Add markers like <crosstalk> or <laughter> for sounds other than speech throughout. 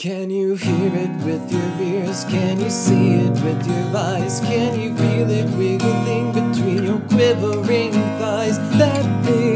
Can you hear it with your ears? Can you see it with your eyes? Can you feel it wiggling between your quivering thighs? That thing,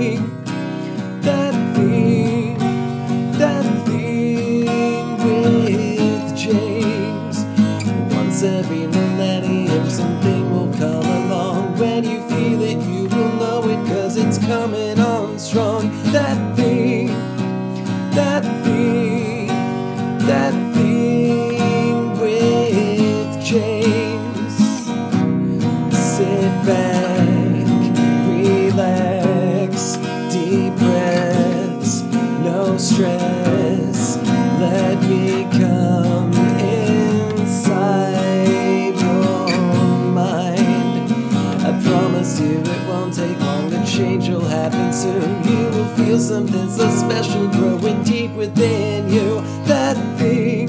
something so special growing deep within you. That thing,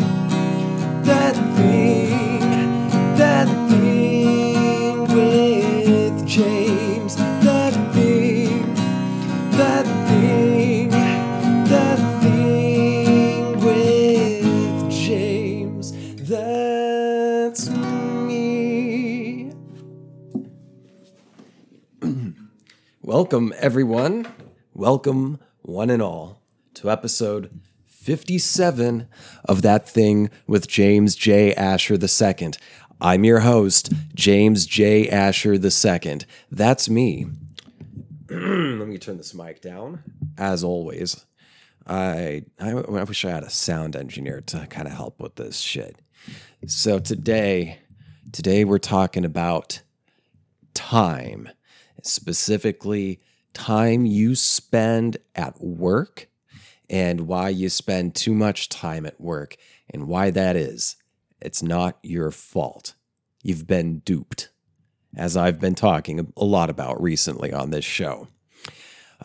that thing, that thing with James. That thing, that thing, that thing with James. That's me. <clears throat> Welcome, everyone. Welcome, one and all, to episode 57 of That Thing with James J. Asher II. I'm your host, James J. Asher II. That's me. <clears throat> Let me turn this mic down. As always, I, I, I wish I had a sound engineer to kind of help with this shit. So today, today we're talking about time, specifically time you spend at work and why you spend too much time at work and why that is. It's not your fault. You've been duped, as I've been talking a lot about recently on this show.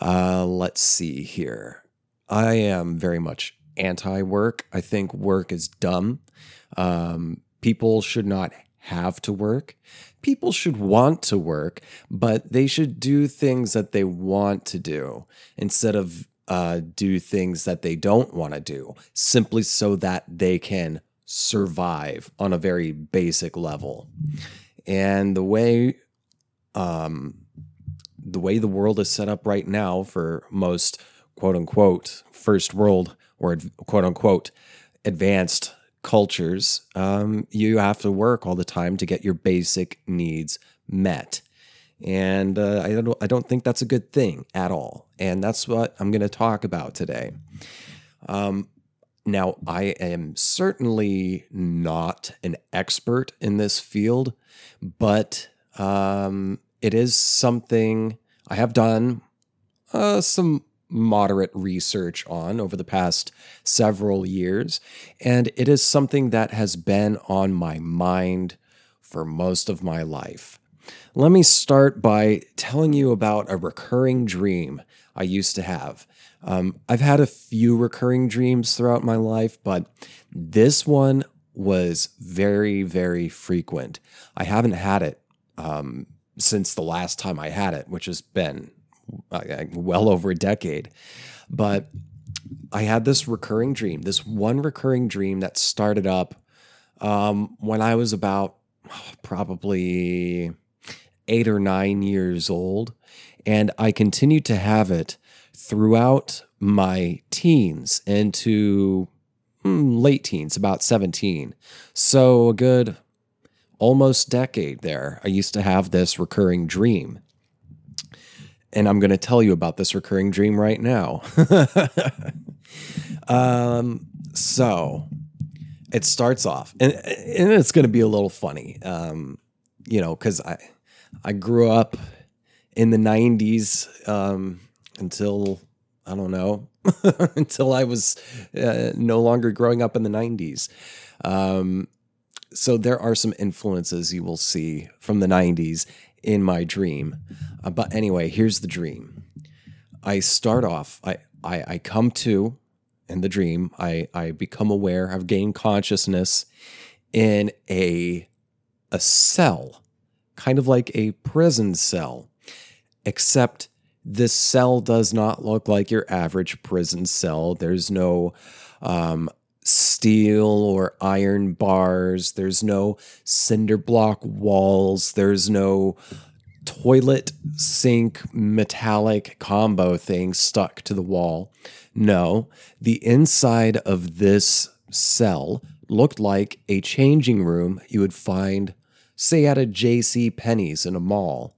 Uh, let's see here. I am very much anti work. I think work is dumb. Um, people should not have to work. People should want to work, but they should do things that they want to do instead of uh, do things that they don't want to do, simply so that they can survive on a very basic level. And the way um, the way the world is set up right now for most quote unquote first world or quote unquote advanced cultures, um, you have to work all the time to get your basic needs met. And uh, I don't I don't think that's a good thing at all. And that's what I'm going to talk about today. Um, now, I am certainly not an expert in this field, but um, it is something I have done uh, some moderate research on over the past several years. And it is something that has been on my mind for most of my life. Let me start by telling you about a recurring dream I used to have. Um, I've had a few recurring dreams throughout my life, but this one was very, very frequent. I haven't had it um, since the last time I had it, which has been well over a decade. But I had this recurring dream, this one recurring dream that started up um, when I was about <sighs> probably eight or nine years old. And I continued to have it throughout my teens into mm, late teens, about 17. So a good almost decade there. I used to have this recurring dream. And I'm going to tell you about this recurring dream right now. <laughs> um, so it starts off, and, and it's going to be a little funny, um, you know, because I, I grew up in the 90s um, until, I don't know, <laughs> until I was uh, no longer growing up in the 90s. Um, so there are some influences you will see from the 90s in my dream. Uh, but anyway, here's the dream. I start off, I, I, I come to in the dream, I, I become aware, I've gained consciousness in a, a cell, kind of like a prison cell, except this cell does not look like your average prison cell. There's no um, steel or iron bars. There's no cinder block walls. There's no toilet sink metallic combo thing stuck to the wall. No, the inside of this cell looked like a changing room you would find, say, at a J.C. Penney's in a mall.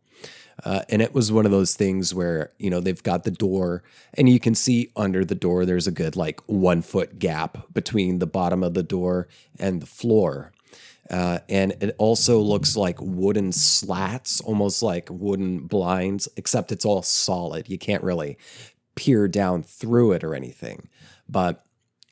Uh, and it was one of those things where, you know, they've got the door and you can see under the door, there's a good like one foot gap between the bottom of the door and the floor. Uh, and it also looks like wooden slats, almost like wooden blinds, except it's all solid. You can't really peer down through it or anything. But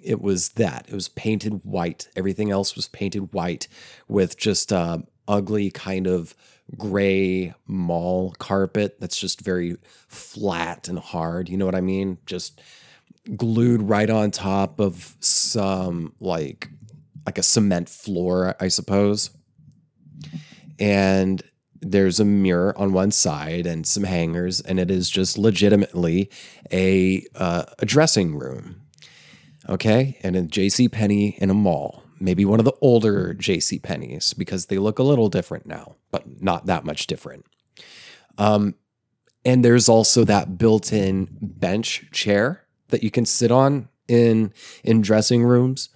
it was that. It was painted white. Everything else was painted white with just a ugly kind of gray mall carpet that's just very flat and hard. You know what I mean? Just glued right on top of some like like a cement floor, I suppose. And there's a mirror on one side and some hangers, and it is just legitimately a uh, a dressing room. Okay, and a J.C. Penney in a mall, maybe one of the older J.C. Penney's because they look a little different now, but not that much different. Um, and there's also that built-in bench chair that you can sit on in in dressing rooms,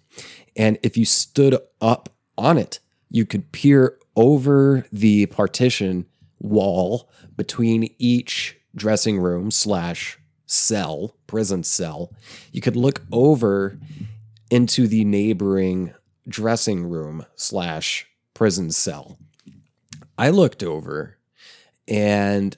and if you stood up on it, you could peer over the partition wall between each dressing room slash cell, prison cell. You could look over into the neighboring dressing room slash prison cell. I looked over and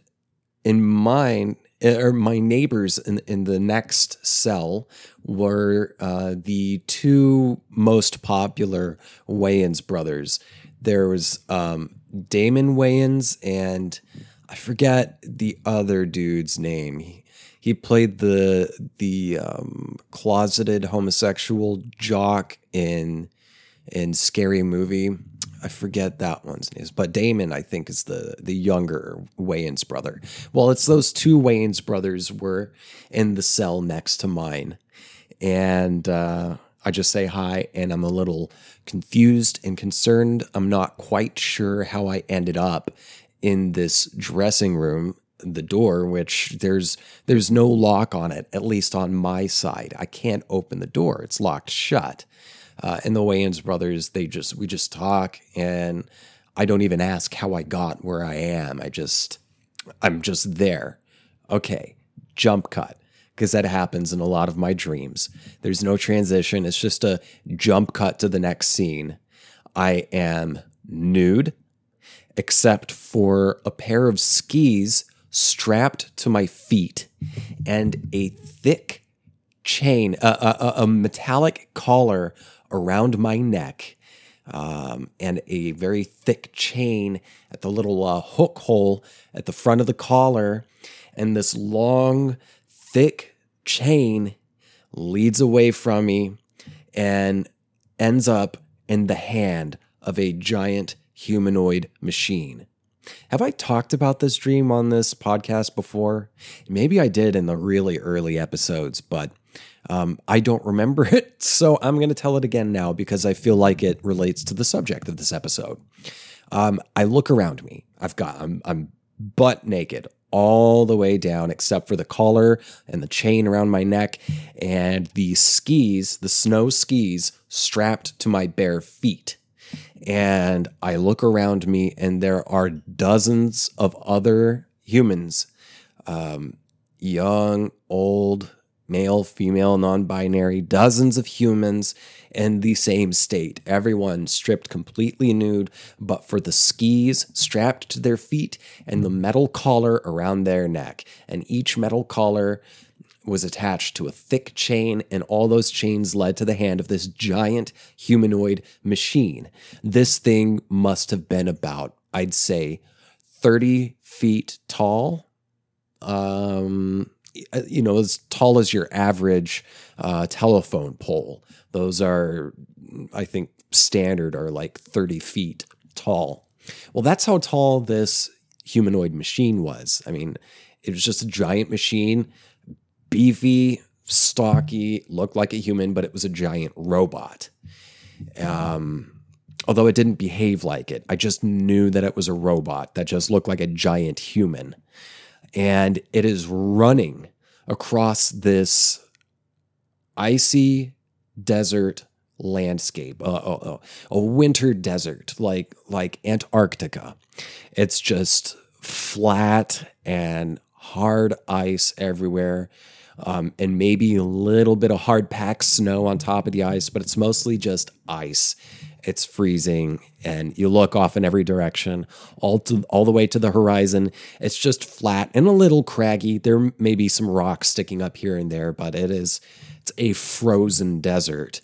in mine or my neighbors in, in the next cell were uh, the two most popular Wayans brothers. There was um, Damon Wayans and I forget the other dude's name. He, played the the um, closeted homosexual jock in in Scary Movie. I forget that one's name, but Damon, I think, is the the younger Wayans brother. Well, it's those two Wayans brothers were in the cell next to mine, and uh, I just say hi, and I'm a little confused and concerned. I'm not quite sure how I ended up in this dressing room the door which there's there's no lock on it at least on my side i can't open the door it's locked shut uh, and the wayans brothers they just we just talk and i don't even ask how i got where i am. I just i'm just there. Okay jump cut. Because that happens in a lot of my dreams. There's no transition. It's just a jump cut to the next scene. I am nude except for a pair of skis strapped to my feet and a thick chain, a, a, a metallic collar around my neck, um, and a very thick chain at the little uh, hook hole at the front of the collar. And this long, thick chain leads away from me and ends up in the hand of a giant humanoid machine. Have I talked about this dream on this podcast before? Maybe I did in the really early episodes, but um, I don't remember <laughs> it. So I'm going to tell it again now because I feel like it relates to the subject of this episode. Um, I look around me. I've got, I'm, I'm butt naked all the way down except for the collar and the chain around my neck and the skis, the snow skis strapped to my bare feet and I look around me, and there are dozens of other humans, um, young, old, male, female, non binary, dozens of humans in the same state. Everyone stripped completely nude, but for the skis strapped to their feet and the metal collar around their neck. And each metal collar was attached to a thick chain, and all those chains led to the hand of this giant humanoid machine. This thing must have been about, I'd say, 30 feet tall. Um, you know, as tall as your average uh, telephone pole. Those are, I think, standard are like 30 feet tall. Well, that's how tall this humanoid machine was. I mean, it was just a giant machine beefy, stocky, looked like a human, but it was a giant robot. Um, although it didn't behave like it, I just knew that it was a robot that just looked like a giant human. And it is running across this icy desert landscape, uh, uh, uh, a winter desert like like Antarctica. It's just flat and hard ice everywhere. Um, and maybe a little bit of hard packed snow on top of the ice, but it's mostly just ice. It's freezing, and you look off in every direction, all to all the way to the horizon. It's just flat and a little craggy. There may be some rocks sticking up here and there, but it is it's a frozen desert,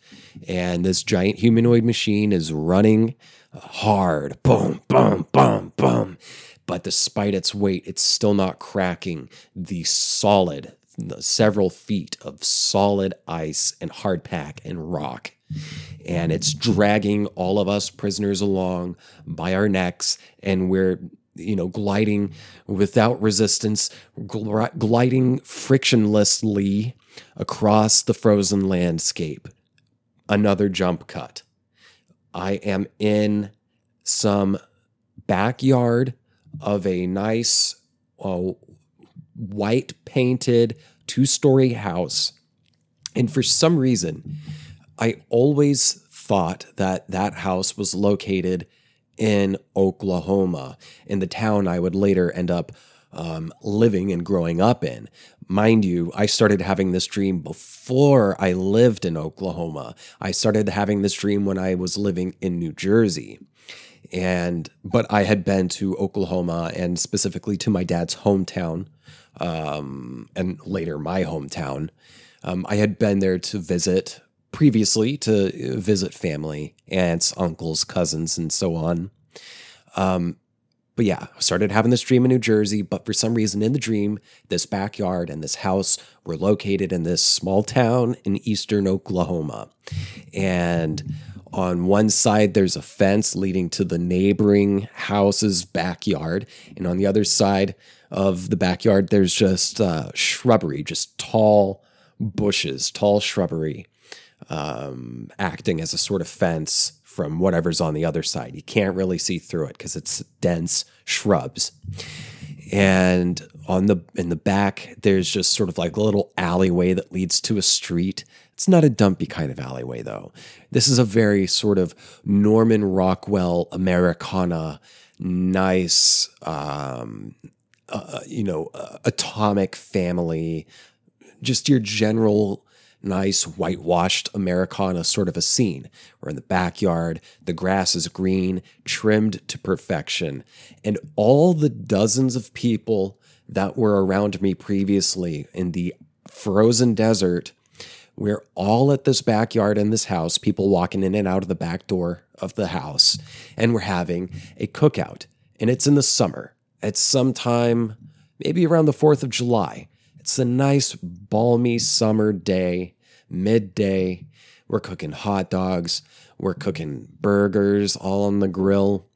and this giant humanoid machine is running hard, boom, boom, boom, boom. But despite its weight, it's still not cracking the solid several feet of solid ice and hardpack and rock. And it's dragging all of us prisoners along by our necks, and we're you know gliding without resistance, gl- gliding frictionlessly across the frozen landscape. Another jump cut. I am in some backyard of a nice uh, white painted two story house. And for some reason, I always thought that that house was located in Oklahoma, in the town I would later end up um, living and growing up in. Mind you, I started having this dream before I lived in Oklahoma. I started having this dream when I was living in New Jersey and but I had been to Oklahoma and specifically to my dad's hometown, um, and later my hometown. Um, I had been there to visit previously to visit family, aunts, uncles, cousins, and so on. Um, but yeah, I started having this dream in New Jersey, but for some reason in the dream, this backyard and this house were located in this small town in eastern Oklahoma. And on one side, there's a fence leading to the neighboring house's backyard. And on the other side of the backyard, there's just uh, shrubbery, just tall bushes, tall shrubbery, um, acting as a sort of fence from whatever's on the other side. You can't really see through it because it's dense shrubs. And on the in the back, there's just sort of like a little alleyway that leads to a street. It's not a dumpy kind of alleyway, though. This is a very sort of Norman Rockwell Americana, nice, um, uh, uh, you know, uh, atomic family, just your general nice whitewashed Americana sort of a scene. We're in the backyard, the grass is green, trimmed to perfection, and all the dozens of people that were around me previously in the frozen desert we're all at this backyard in this house, people walking in and out of the back door of the house, and we're having a cookout. And it's in the summer. It's sometime, maybe around the 4th of July. It's a nice, balmy summer day, midday. We're cooking hot dogs, we're cooking burgers all on the grill.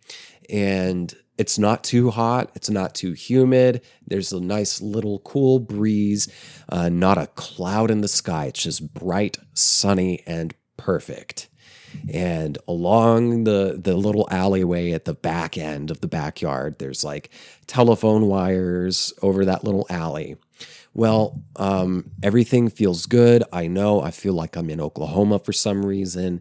And it's not too hot. It's not too humid. There's a nice little cool breeze, uh, not a cloud in the sky. It's just bright, sunny, and perfect. And along the, the little alleyway at the back end of the backyard, there's like telephone wires over that little alley. Well, um, everything feels good. I know I feel like I'm in Oklahoma for some reason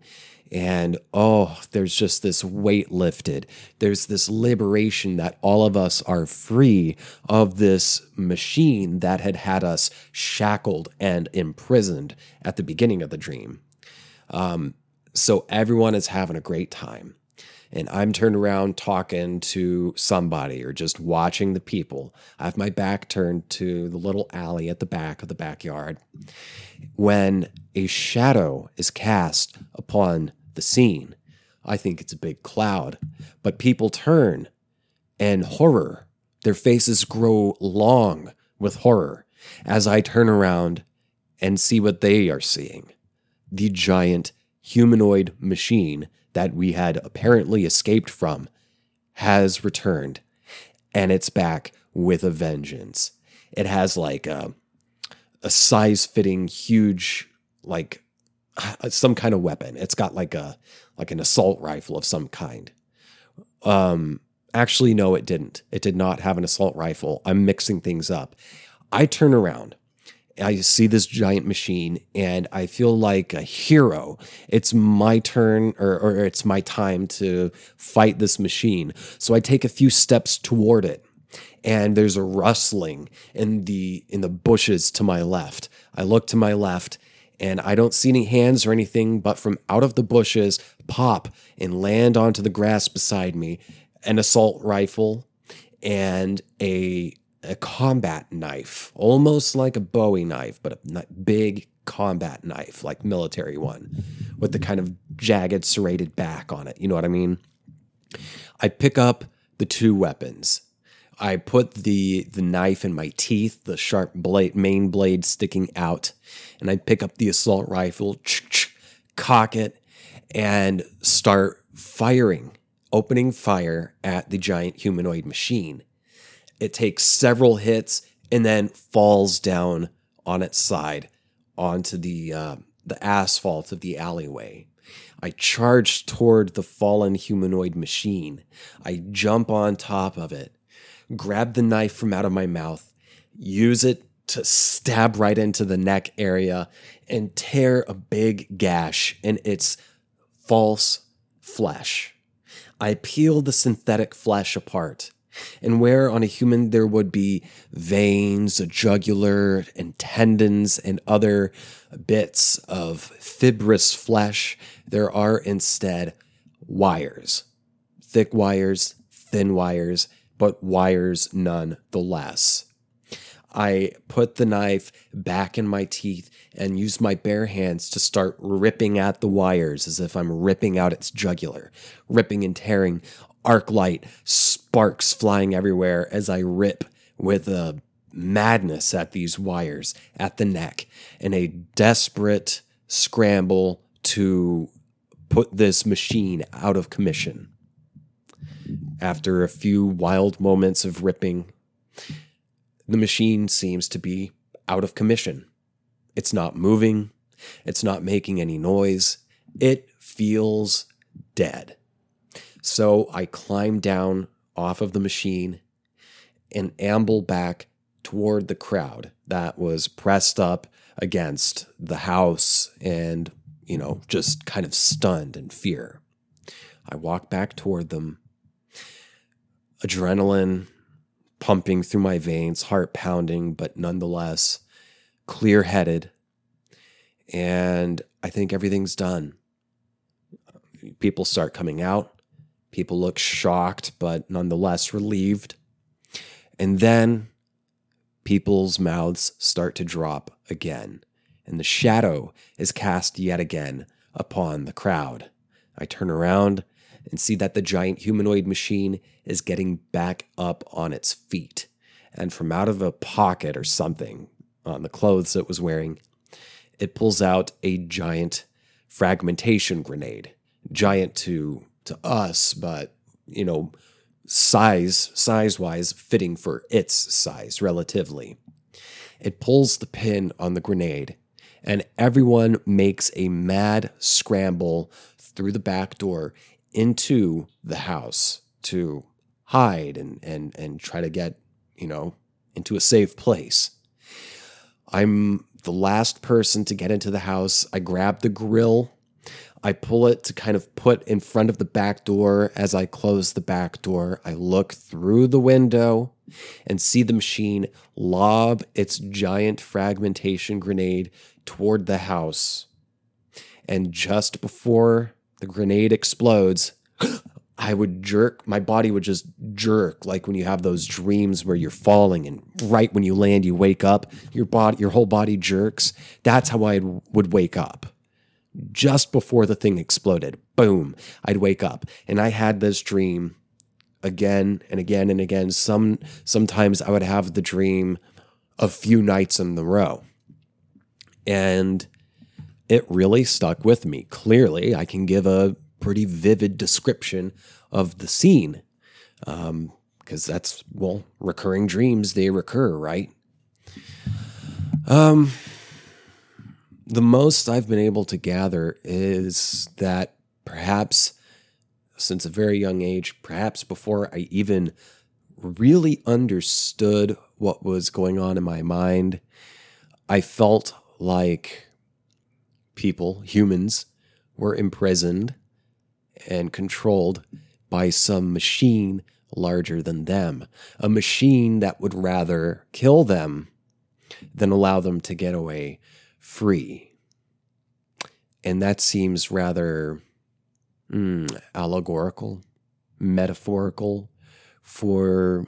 and oh, there's just this weight lifted. There's this liberation that all of us are free of this machine that had had us shackled and imprisoned at the beginning of the dream. Um, so everyone is having a great time. And I'm turned around talking to somebody or just watching the people. I have my back turned to the little alley at the back of the backyard. When a shadow is cast upon the scene. I think it's a big cloud. But people turn and horror, their faces grow long with horror as I turn around and see what they are seeing. The giant humanoid machine that we had apparently escaped from has returned and it's back with a vengeance. It has like a a size fitting huge like <sighs> some kind of weapon. It's got like a like an assault rifle of some kind. Um actually no it didn't. It did not have an assault rifle. I'm mixing things up. I turn around. I see this giant machine and I feel like a hero. It's my turn or, or it's my time to fight this machine. So I take a few steps toward it and there's a rustling in the in the bushes to my left. I look to my left and I don't see any hands or anything, but from out of the bushes pop and land onto the grass beside me an assault rifle and a a combat knife, almost like a Bowie knife, but a big combat knife, like military one, with the kind of jagged serrated back on it. You know what I mean? I pick up the two weapons I put the the knife in my teeth, the sharp blade, main blade sticking out, and I pick up the assault rifle, cock it, and start firing, opening fire at the giant humanoid machine. It takes several hits and then falls down on its side onto the uh, the asphalt of the alleyway. I charge toward the fallen humanoid machine. I jump on top of it grab the knife from out of my mouth, use it to stab right into the neck area, and tear a big gash in its false flesh. I peel the synthetic flesh apart. And where on a human there would be veins, a jugular, and tendons, and other bits of fibrous flesh, there are instead wires. Thick wires, thin wires, but wires none the less. I put the knife back in my teeth and use my bare hands to start ripping at the wires as if I'm ripping out its jugular, ripping and tearing, arc light, sparks flying everywhere as I rip with a madness at these wires, at the neck, in a desperate scramble to put this machine out of commission. After a few wild moments of ripping, the machine seems to be out of commission. It's not moving, it's not making any noise, it feels dead. So I climb down off of the machine and amble back toward the crowd that was pressed up against the house and, you know, just kind of stunned in fear. I walk back toward them adrenaline pumping through my veins, heart pounding, but nonetheless clear headed. And I think everything's done. People start coming out. People look shocked, but nonetheless relieved. And then people's mouths start to drop again, and the shadow is cast yet again upon the crowd. I turn around and see that the giant humanoid machine is getting back up on its feet. And from out of a pocket or something on the clothes it was wearing, it pulls out a giant fragmentation grenade. Giant to to us, but you know, size size wise fitting for its size relatively. It pulls the pin on the grenade, and everyone makes a mad scramble through the back door into the house to hide and and and try to get, you know, into a safe place. I'm the last person to get into the house. I grab the grill. I pull it to kind of put in front of the back door. As I close the back door, I look through the window and see the machine lob its giant fragmentation grenade toward the house. And just before the grenade explodes, <gasps> I would jerk, my body would just jerk like when you have those dreams where you're falling and right when you land you wake up, your body your whole body jerks. That's how I would wake up. Just before the thing exploded. Boom, I'd wake up. And I had this dream again and again and again. Some sometimes I would have the dream a few nights in a row. And it really stuck with me. Clearly, I can give a pretty vivid description of the scene. Because um, that's, well, recurring dreams, they recur, right? Um, the most I've been able to gather is that perhaps since a very young age, perhaps before I even really understood what was going on in my mind, I felt like people, humans, were imprisoned and controlled by some machine larger than them, a machine that would rather kill them than allow them to get away free. And that seems rather mm, allegorical, metaphorical for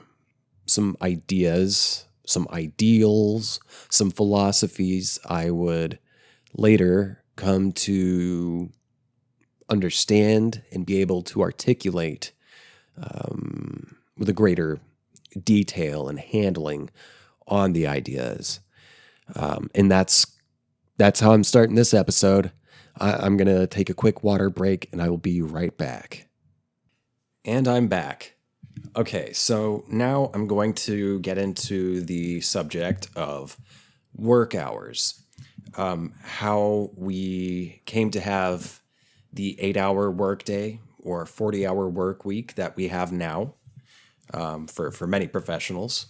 some ideas, some ideals, some philosophies I would later come to understand and be able to articulate um, with a greater detail and handling on the ideas. Um, and that's that's how I'm starting this episode. I, I'm gonna take a quick water break, and I will be right back. And I'm back. Okay, so now I'm going to get into the subject of work hours. Um, how we came to have the eight hour workday or 40 hour work week that we have now um, for, for many professionals.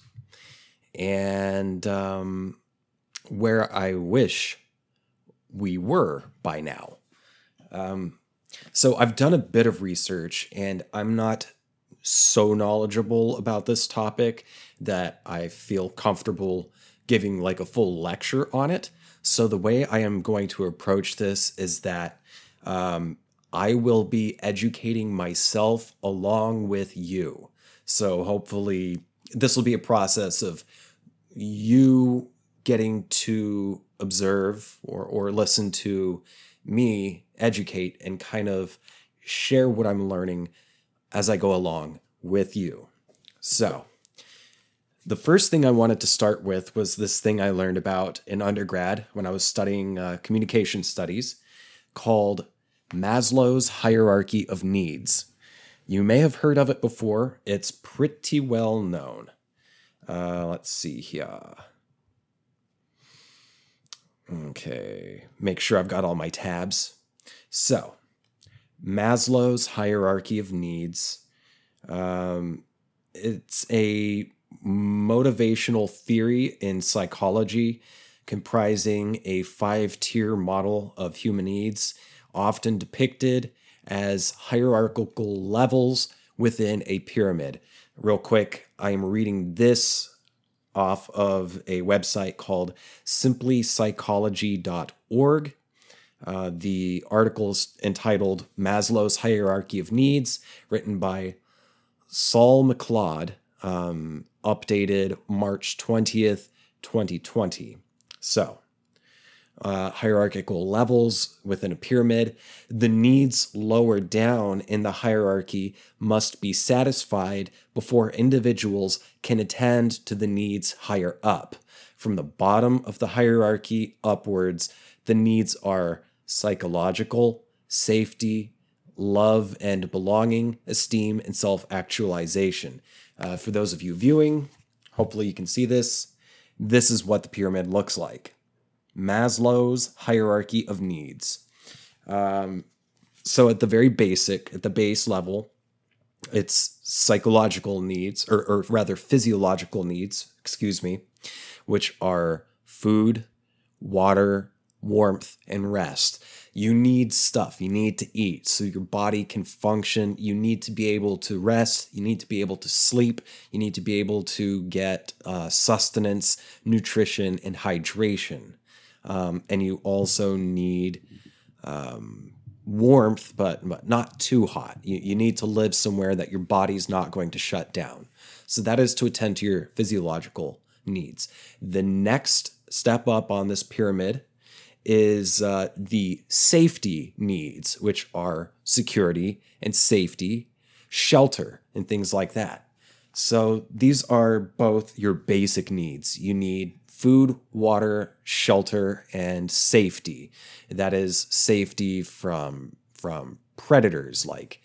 And um, where I wish we were by now. Um, so I've done a bit of research and I'm not so knowledgeable about this topic that I feel comfortable giving like a full lecture on it. So the way I am going to approach this is that um, I will be educating myself along with you. So hopefully, this will be a process of you getting to observe or, or listen to me educate and kind of share what I'm learning as I go along with you. So, the first thing I wanted to start with was this thing I learned about in undergrad when I was studying uh, communication studies called Maslow's Hierarchy of Needs. You may have heard of it before, it's pretty well known. Uh, let's see here. Okay, make sure I've got all my tabs. So, Maslow's hierarchy of needs. Um, it's a motivational theory in psychology comprising a five tier model of human needs, often depicted as hierarchical levels within a pyramid. Real quick, I am reading this off of a website called simplypsychology.org. Uh, the article is entitled Maslow's Hierarchy of Needs, written by Saul McLeod, um, updated March 20th, 2020. So, uh, hierarchical levels within a pyramid, the needs lower down in the hierarchy must be satisfied before individuals can attend to the needs higher up. From the bottom of the hierarchy upwards, the needs are psychological, safety, love and belonging, esteem, and self actualization. Uh, for those of you viewing, hopefully you can see this. This is what the pyramid looks like. Maslow's hierarchy of needs. Um, so, at the very basic, at the base level, it's psychological needs, or, or rather physiological needs, excuse me, which are food, water, warmth, and rest. You need stuff. You need to eat so your body can function. You need to be able to rest. You need to be able to sleep. You need to be able to get uh, sustenance, nutrition, and hydration. Um, and you also need um, warmth, but, but not too hot. You, you need to live somewhere that your body's not going to shut down. So that is to attend to your physiological needs. The next step up on this pyramid is uh, the safety needs, which are security and safety, shelter, and things like that. So these are both your basic needs. You need food, water, shelter, and safety. That is safety from from predators like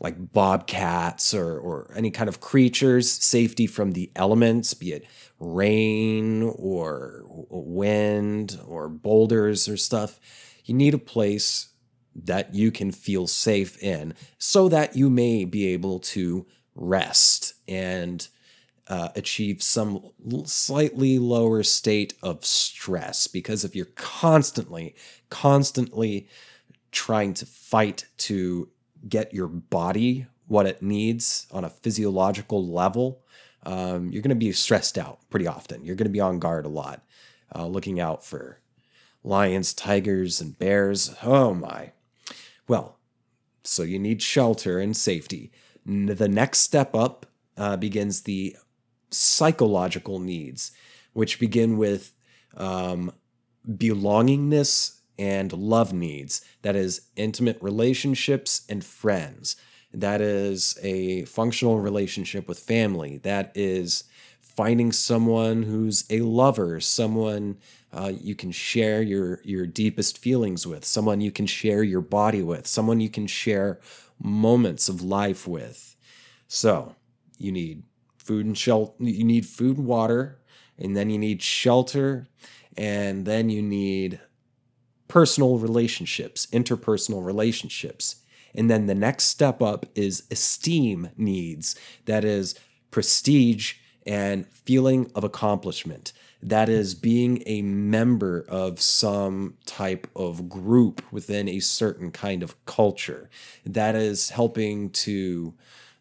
like bobcats or, or any kind of creatures, safety from the elements, be it rain or wind or boulders or stuff. You need a place that you can feel safe in so that you may be able to rest and uh, achieve some slightly lower state of stress. Because if you're constantly, constantly trying to fight to get your body what it needs on a physiological level, um, you're going to be stressed out pretty often. You're going to be on guard a lot, uh, looking out for lions, tigers, and bears. Oh my. Well, so you need shelter and safety. The next step up uh, begins the psychological needs, which begin with um, belongingness and love needs. That is, intimate relationships and friends. That is a functional relationship with family. That is finding someone who's a lover, someone uh, you can share your your deepest feelings with, someone you can share your body with, someone you can share moments of life with. So you need food and shelter. You need food and water, and then you need shelter, and then you need personal relationships, interpersonal relationships. And then the next step up is esteem needs. That is prestige and feeling of accomplishment. That is being a member of some type of group within a certain kind of culture. That is helping to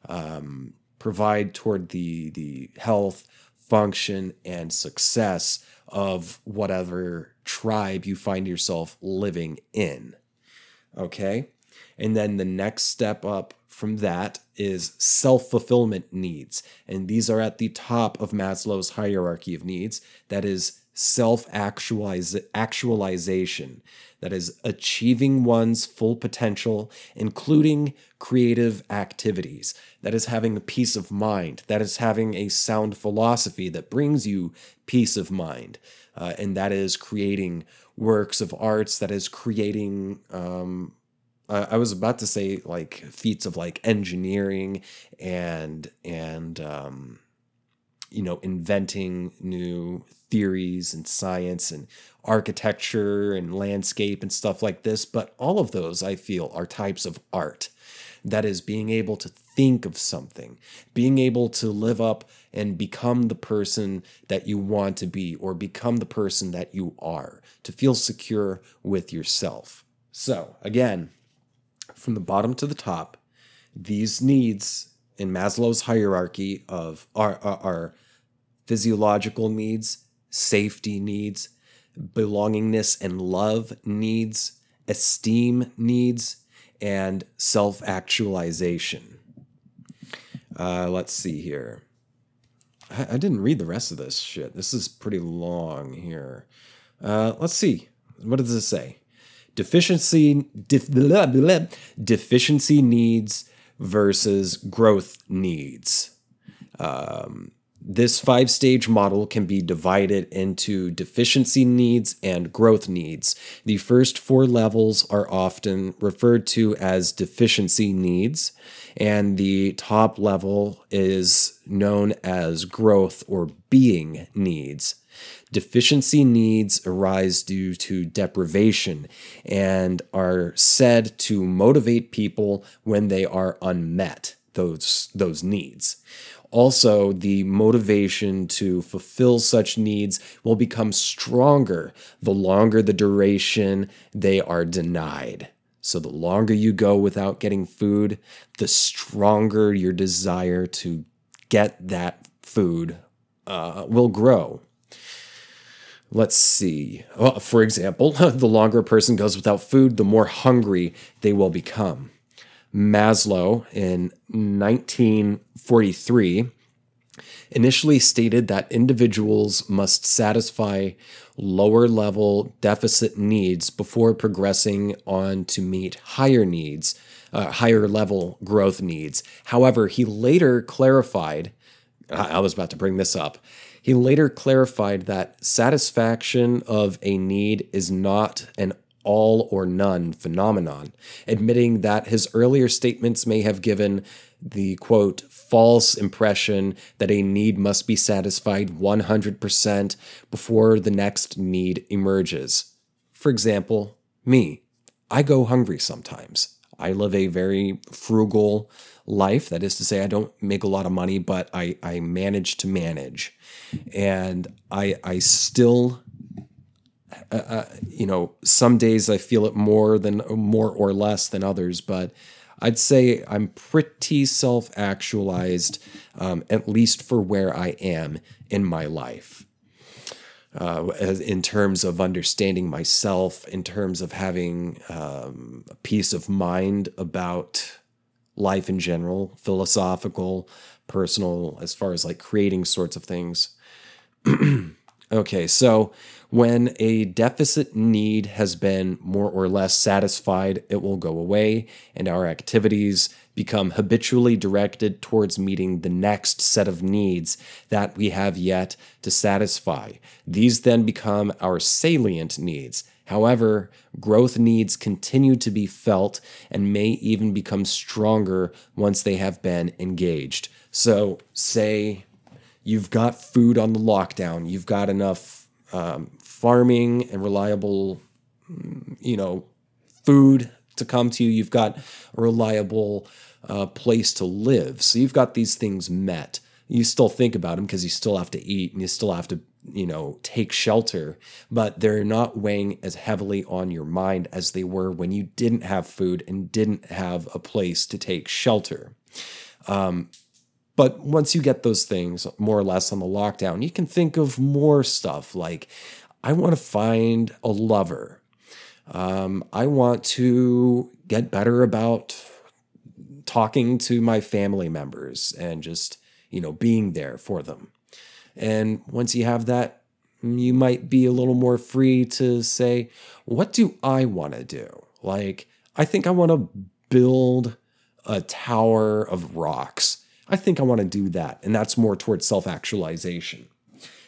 um, provide toward the the health, function, and success of whatever tribe you find yourself living in. Okay? And then the next step up from that is self fulfillment needs. And these are at the top of Maslow's hierarchy of needs. That is self actualization. That is achieving one's full potential, including creative activities. That is having a peace of mind. That is having a sound philosophy that brings you peace of mind. Uh, and that is creating works of arts, that is creating um, I was about to say like feats of like engineering and and um, you know inventing new theories and science and architecture and landscape and stuff like this. But all of those i feel are types of art. That is being able to think of something being able to live up and become the person that you want to be or become the person that you are to feel secure with yourself. So again from the bottom to the top, these needs in Maslow's hierarchy of are, our, our physiological needs, safety needs, belongingness and love needs, esteem needs, and self actualization. Uh, let's see here. I, I, didn't read the rest of this shit. This is pretty long here. Uh, let's see. What does this say? deficiency def, blah, blah, deficiency needs versus growth needs. Um, this five stage model can be divided into deficiency needs and growth needs. The first four levels are often referred to as deficiency needs, and the top level is known as growth or being needs. Deficiency needs arise due to deprivation and are said to motivate people when they are unmet, those, those needs. Also, the motivation to fulfill such needs will become stronger the longer the duration they are denied. So, the longer you go without getting food, the stronger your desire to get that food uh, will grow. Let's see. Well, for example, <laughs> the longer a person goes without food, the more hungry they will become. Maslow in 1943 initially stated that individuals must satisfy lower level deficit needs before progressing on to meet higher needs, uh, higher level growth needs. However, he later clarified, I was about to bring this up. He later clarified that satisfaction of a need is not an all or none phenomenon, admitting that his earlier statements may have given the quote false impression that a need must be satisfied 100% before the next need emerges. For example, me. I go hungry sometimes. I live a very frugal life. That is to say, I don't make a lot of money, but I, I manage to manage. And I, I still, uh, uh, you know, some days I feel it more than more or less than others, but I'd say I'm pretty self actualized, um, at least for where I am in my life. Uh, in terms of understanding myself, in terms of having um, a peace of mind about life in general, philosophical, personal, as far as like creating sorts of things. <clears throat> okay, so when a deficit need has been more or less satisfied, it will go away, and our activities become habitually directed towards meeting the next set of needs that we have yet to satisfy. These then become our salient needs However, growth needs continue to be felt and may even become stronger once they have been engaged. So, say you've got food on the lockdown, you've got enough um, farming and reliable, you know, food to come to you, you've got a reliable uh, place to live. So, you've got these things met. You still think about them because you still have to eat and you still have to you know, take shelter, but they're not weighing as heavily on your mind as they were when you didn't have food and didn't have a place to take shelter. Um, but once you get those things more or less on the lockdown, you can think of more stuff like, I want to find a lover. Um, I want to get better about talking to my family members and just, you know, being there for them. And once you have that, you might be a little more free to say, what do I want to do? Like, I think I want to build a tower of rocks. I think I want to do that. And that's more towards self actualization.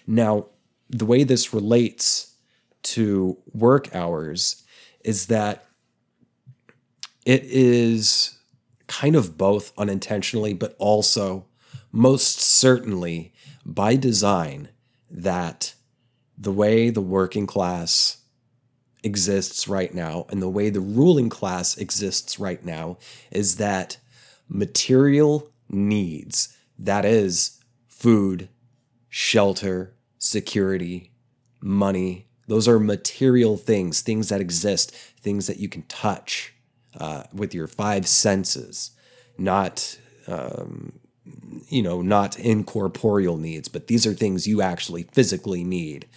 Now, the way this relates to work hours is that it is kind of both unintentionally, but also most certainly by design that the way the working class exists right now and the way the ruling class exists right now is that material needs, that is, food, shelter, security, money, those are material things, things that exist, things that you can touch uh, with your five senses, not um, you know, not incorporeal needs, but these are things you actually physically need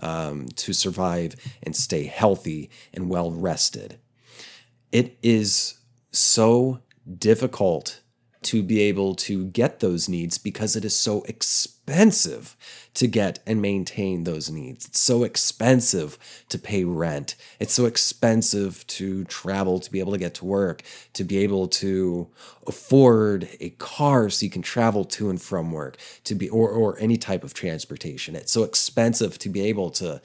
um, to survive and stay healthy and well rested. It is so difficult to be able to get those needs because it is so expensive to get and maintain those needs. It's so expensive to pay rent. It's so expensive to travel to be able to get to work, to be able to afford a car so you can travel to and from work, to be or or any type of transportation. It's so expensive to be able to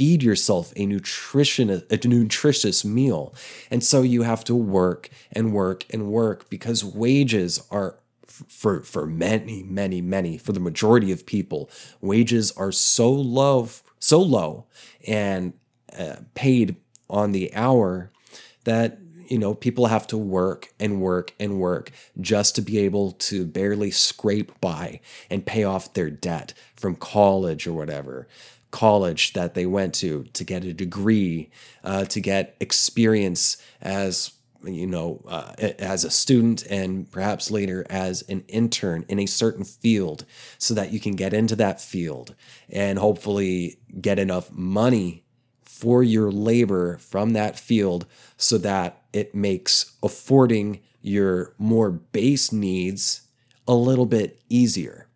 feed yourself a nutrition a nutritious meal. And so you have to work and work and work because wages are for for many many many for the majority of people wages are so low so low and uh, paid on the hour that you know people have to work and work and work just to be able to barely scrape by and pay off their debt from college or whatever college that they went to to get a degree, uh, to get experience as you know, uh, as a student and perhaps later as an intern in a certain field so that you can get into that field and hopefully get enough money for your labor from that field so that it makes affording your more base needs a little bit easier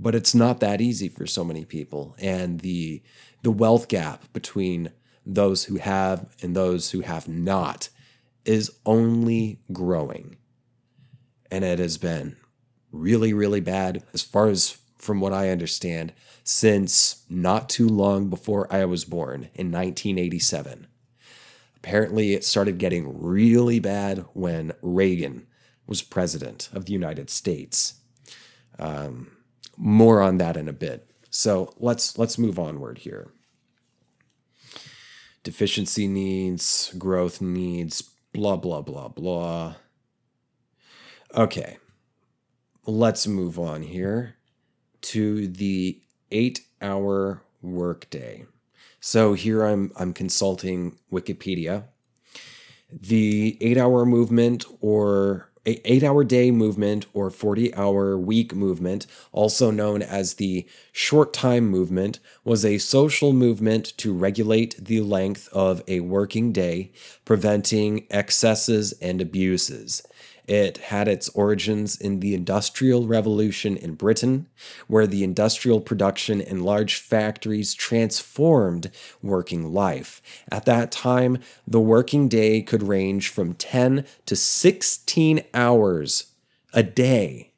but it's not that easy for so many people. And the the wealth gap between those who have and those who have not is only growing. And it has been really really bad as far as from what i understand since not too long before i was born in 1987 Apparently, it started getting really bad when Reagan was president of the United States. Um, more on that in a bit. So let's let's move onward here. Deficiency needs, growth needs, blah blah blah blah. Okay, let's move on here to the eight-hour workday. So here I'm I'm consulting Wikipedia. The 8-hour movement or eight hour day movement or 40 hour week movement, also known as the short time movement, was a social movement to regulate the length of a working day, preventing excesses and abuses. It had its origins in the Industrial Revolution in Britain, where the industrial production in large factories transformed working life. At that time, the working day could range from 10 to 16 hours a day.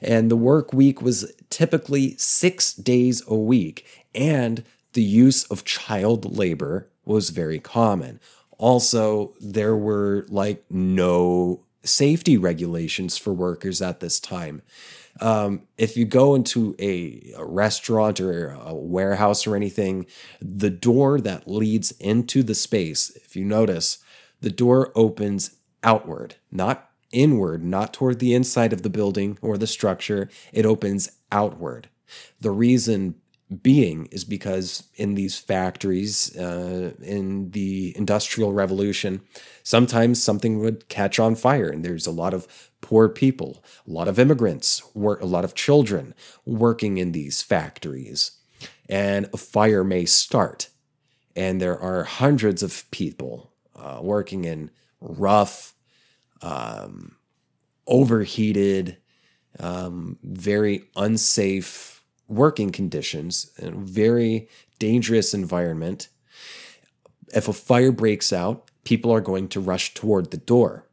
And the work week was typically six days a week, and the use of child labor was very common. Also, there were like no safety regulations for workers at this time. Um, if you go into a, a, restaurant or a warehouse or anything, the door that leads into the space, if you notice, the door opens outward, not inward, not toward the inside of the building or the structure. It opens outward. The reason being is because in these factories, uh, in the Industrial Revolution, sometimes something would catch on fire, and there's a lot of poor people, a lot of immigrants, work, a lot of children working in these factories, and a fire may start, and there are hundreds of people uh, working in rough, um, overheated, um, very unsafe working conditions, a very dangerous environment. If a fire breaks out, people are going to rush toward the door.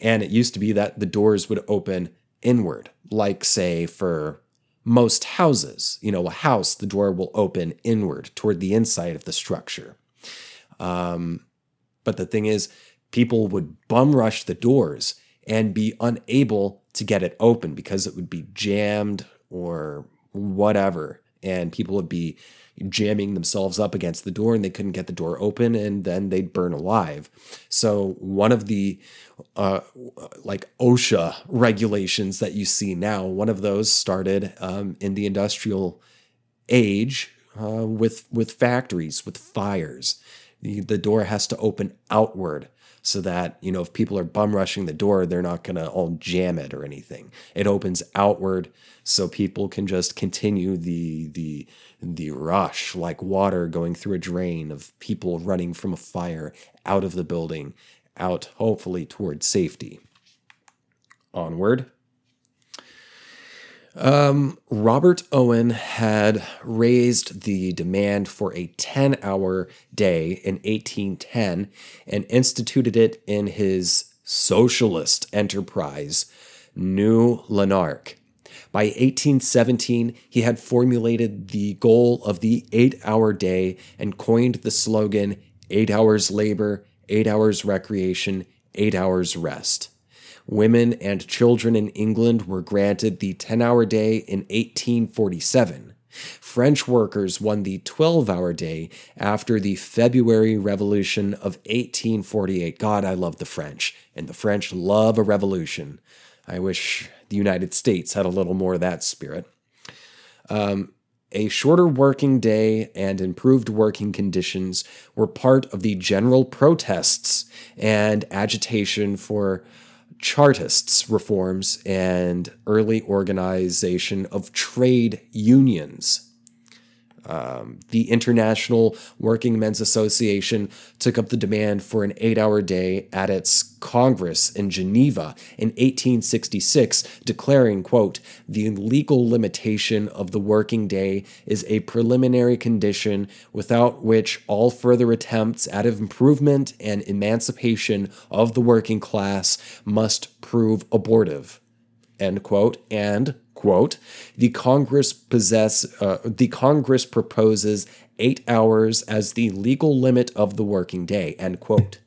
And it used to be that the doors would open inward, like, say, for most houses. You know, a house, the door will open inward toward the inside of the structure. Um, but the thing is, people would bum rush the doors and be unable to get it open because it would be jammed or whatever. And people would be jamming themselves up against the door and they couldn't get the door open and then they'd burn alive. So, one of the uh, like OSHA regulations that you see now, one of those started um, in the industrial age uh, with, with factories, with fires. The, the door has to open outward so that you know if people are bum rushing the door they're not going to all jam it or anything. It opens outward so people can just continue the the the rush like water going through a drain of people running from a fire out of the building out hopefully towards safety. Onward um, Robert Owen had raised the demand for a 10 hour day in 1810 and instituted it in his socialist enterprise, New Lanark. By 1817, he had formulated the goal of the eight hour day and coined the slogan eight hours labor, eight hours recreation, eight hours rest women and children in England were granted the 10 hour day in 1847. French workers won the 12 hour day after the February Revolution of 1848. God, I love the French, and the French love a revolution. I wish the United States had a little more of that spirit. Um, a shorter working day and improved working conditions were part of the general protests and agitation for Chartists reforms and early organization of trade unions. Um, the International Working Men's Association took up the demand for an eight hour day at its Congress in Geneva in 1866, declaring, quote, the legal limitation of the working day is a preliminary condition without which all further attempts at improvement and emancipation of the working class must prove abortive, end quote, and quote, the Congress possess uh, the Congress proposes eight hours as the legal limit of the working day, end quote.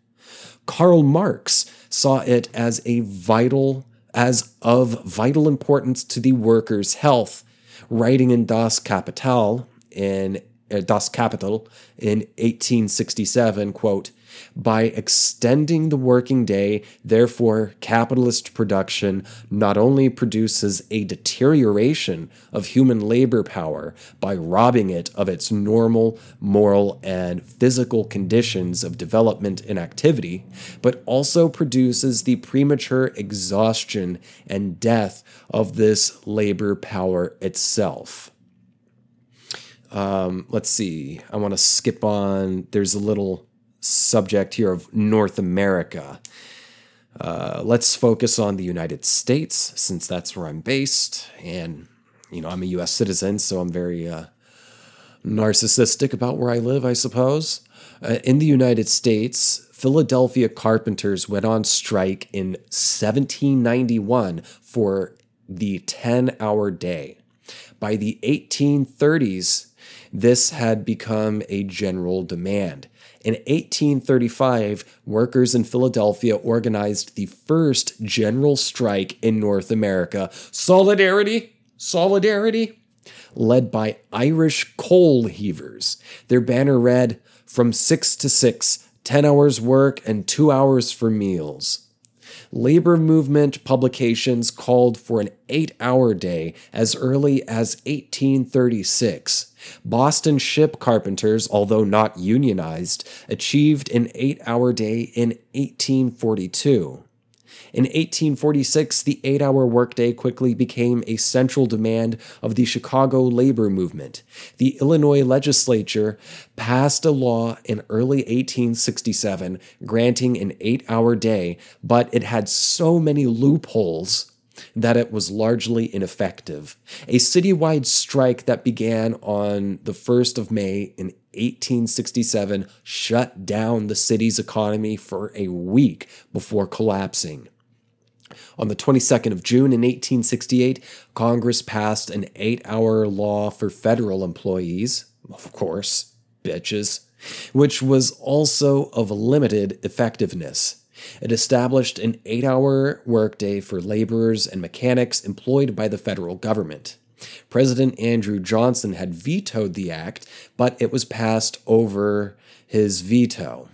Karl Marx saw it as a vital as of vital importance to the worker's health, writing in Das Kapital in uh, Das Kapital in 1867, quote, by extending the working day, therefore, capitalist production not only produces a deterioration of human labor power by robbing it of its normal, moral, and physical conditions of development and activity, but also produces the premature exhaustion and death of this labor power itself. Um, let's see. I want to skip on. There's a little subject here of North America. Uh, let's focus on the United States since that's where I'm based. And, you know, I'm a US citizen, so I'm very uh, narcissistic about where I live, I suppose. Uh, in the United States, Philadelphia carpenters went on strike in 1791 for the 10 hour day. By the 1830s, this had become a general demand. In 1835, workers in Philadelphia organized the first general strike in North America. Solidarity! Solidarity! Led by Irish coal heavers. Their banner read, From 6 to 6, 10 hours work and 2 hours for meals labor movement publications called for an eight hour day as early as 1836. Boston ship carpenters, although not unionized, achieved an eight hour day in 1842. In 1846, the eight hour workday quickly became a central demand of the Chicago labor movement. The Illinois legislature passed a law in early 1867 granting an eight hour day, but it had so many loopholes that it was largely ineffective. A citywide strike that began on the 1st of May in 1867 shut down the city's economy for a week before collapsing. On the 22nd of June in 1868, Congress passed an eight hour law for federal employees, of course, bitches, which was also of limited effectiveness. It established an eight hour workday for laborers and mechanics employed by the federal government. President Andrew Johnson had vetoed the act, but it was passed over his veto.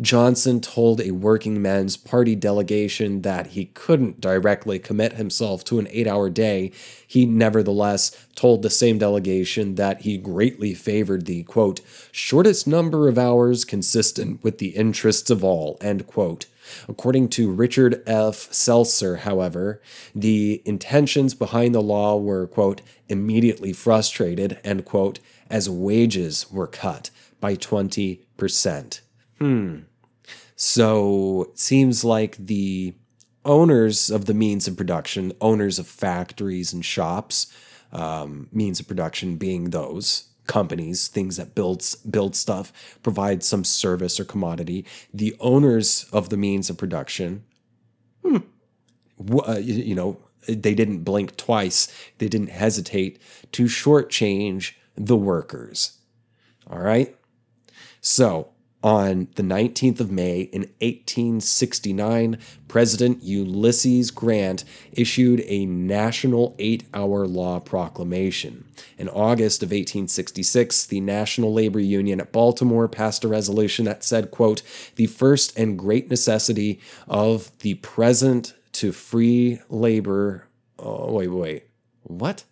Johnson told a working men's party delegation that he couldn't directly commit himself to an eight hour day. He nevertheless told the same delegation that he greatly favored the, quote, shortest number of hours consistent with the interests of all, end quote. According to Richard F. Selcer, however, the intentions behind the law were, quote, immediately frustrated, end quote, as wages were cut by 20%. Hmm. So it seems like the owners of the means of production, owners of factories and shops, um, means of production being those companies, things that builds build stuff, provide some service or commodity. The owners of the means of production, hmm, uh, you know, they didn't blink twice. They didn't hesitate to shortchange the workers. All right. So on the 19th of May in 1869, President Ulysses Grant issued a national eight hour law proclamation. In August of 1866, the National Labor Union at Baltimore passed a resolution that said, quote, the first and great necessity of the present to free labor. Oh, wait, wait. What?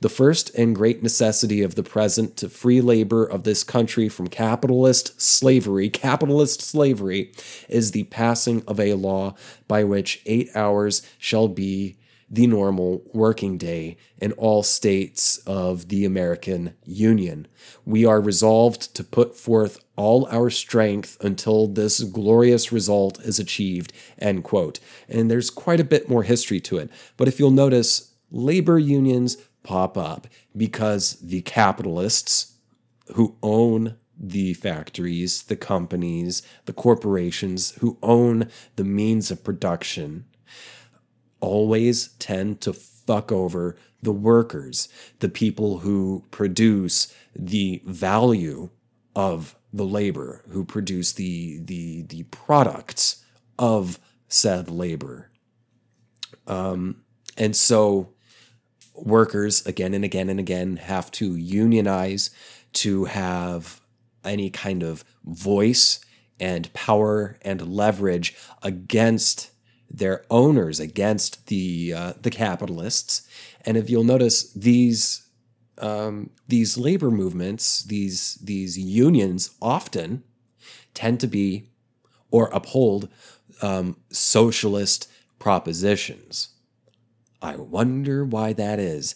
The first and great necessity of the present to free labor of this country from capitalist slavery, <laughs> capitalist slavery, is the passing of a law by which eight hours shall be the normal working day in all states of the American Union. We are resolved to put forth all our strength until this glorious result is achieved. End quote. And there's quite a bit more history to it. But if you'll notice, labor unions pop up because the capitalists who own the factories, the companies, the corporations who own the means of production always tend to fuck over the workers, the people who produce the value of the labor, who produce the the the products of said labor. Um, and so workers again and again and again have to unionize to have any kind of voice and power and leverage against their owners, against the uh, the capitalists. And if you'll notice, these um, these labor movements, these these unions, often tend to be or uphold um, socialist propositions. I wonder why that is.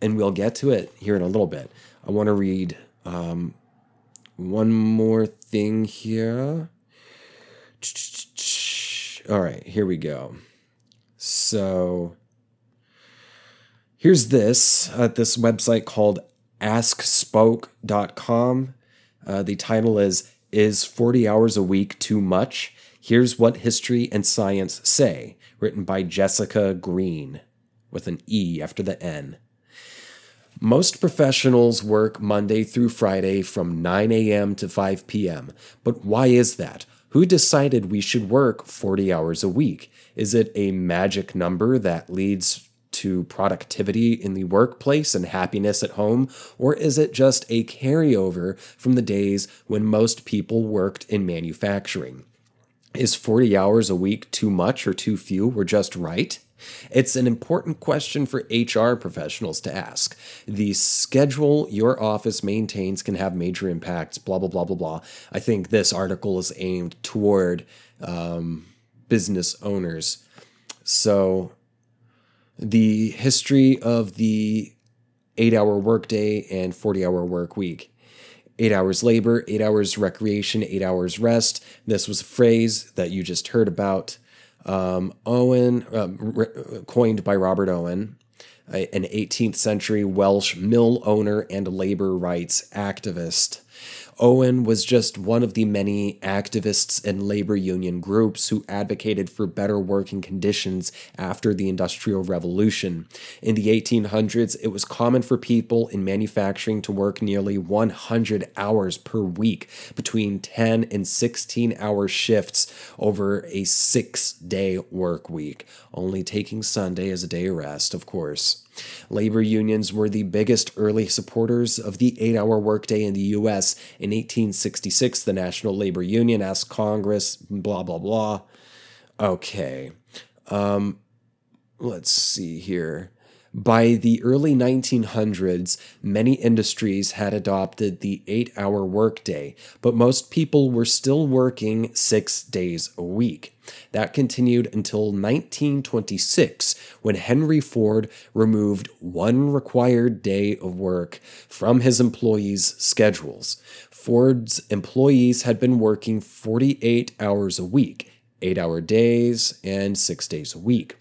And we'll get to it here in a little bit. I want to read um, one more thing here. All right, here we go. So here's this at this website called askspoke.com. Uh, the title is Is 40 Hours a Week Too Much? Here's What History and Science Say, written by Jessica Greene with an E after the N. Most professionals work Monday through Friday from 9 a.m. to 5 p.m. But why is that? Who decided we should work 40 hours a week? Is it a magic number that leads to productivity in the workplace and happiness at home? Or is it just a carryover from the days when most people worked in manufacturing? Is 40 hours a week too much or too few or just right? It's an important question for HR professionals to ask. The schedule your office maintains can have major impacts, blah, blah, blah, blah, blah. I think this article is aimed toward um, business owners. So, the history of the eight hour workday and 40 hour work week. Eight hours labor, eight hours recreation, eight hours rest. This was a phrase that you just heard about um, Owen, uh, re- coined by Robert Owen, an 18th century Welsh mill owner and labor rights activist. Owen was just one of the many activists and labor union groups who advocated for better working conditions after the Industrial Revolution. In the 1800s, it was common for people in manufacturing to work nearly 100 hours per week, between 10 and 16 hour shifts over a six day work week, only taking Sunday as a day of rest, of course. Labor unions were the biggest early supporters of the eight hour workday in the U.S. In 1866, the National Labor Union asked Congress, blah, blah, blah. Okay. Um, let's see here. By the early 1900s, many industries had adopted the eight hour workday, but most people were still working six days a week. That continued until 1926, when Henry Ford removed one required day of work from his employees' schedules. Ford's employees had been working 48 hours a week, eight hour days, and six days a week.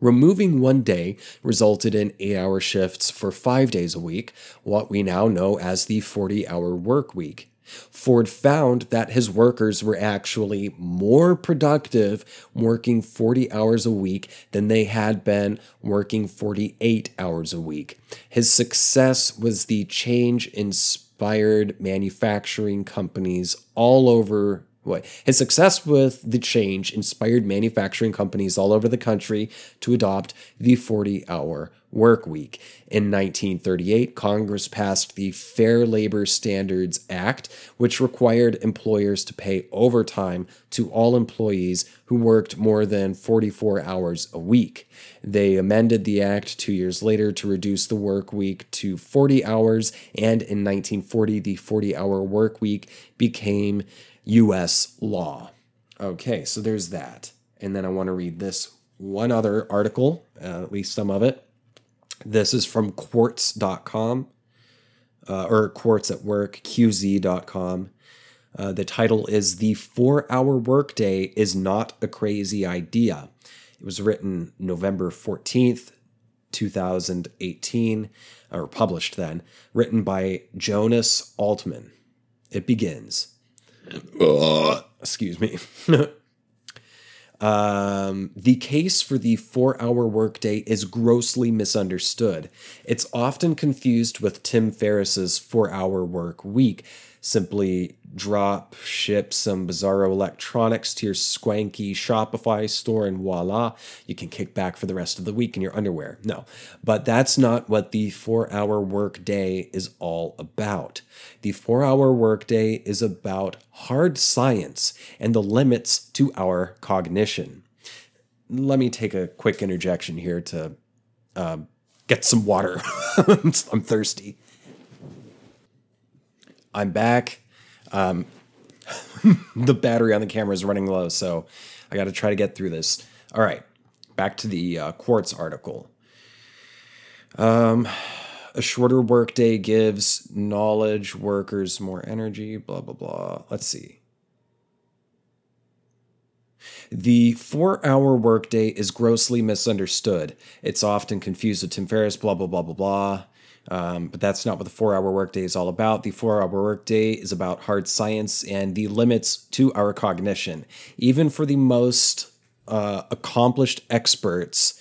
Removing one day resulted in eight hour shifts for five days a week, what we now know as the 40 hour work week. Ford found that his workers were actually more productive working 40 hours a week than they had been working 48 hours a week. His success was the change inspired manufacturing companies all over way. His success with the change inspired manufacturing companies all over the country to adopt the 40 hour work week. In 1938, Congress passed the Fair Labor Standards Act, which required employers to pay overtime to all employees who worked more than 44 hours a week. They amended the act two years later to reduce the work week to 40 hours, and in 1940, the 40 hour work week became US law. Okay, so there's that. And then I want to read this one other article, uh, at least some of it. This is from quartz.com uh, or quartz at work, qz.com. Uh, the title is The Four Hour Workday is Not a Crazy Idea. It was written November 14th, 2018, or published then, written by Jonas Altman. It begins excuse me. <laughs> Um, the case for the four hour workday is grossly misunderstood. It's often confused with Tim Ferriss's four hour work week. Simply drop, ship some bizarro electronics to your swanky Shopify store, and voila, you can kick back for the rest of the week in your underwear. No, but that's not what the four hour workday is all about. The four hour workday is about hard science and the limits to our cognition. Let me take a quick interjection here to uh, get some water. <laughs> I'm thirsty. I'm back. Um, <laughs> the battery on the camera is running low, so I got to try to get through this. All right, back to the uh, Quartz article. Um, a shorter workday gives knowledge workers more energy, blah, blah, blah. Let's see. The four hour workday is grossly misunderstood. It's often confused with Tim Ferriss, blah, blah, blah, blah, blah. Um, but that's not what the four hour workday is all about. The four hour workday is about hard science and the limits to our cognition. Even for the most uh, accomplished experts,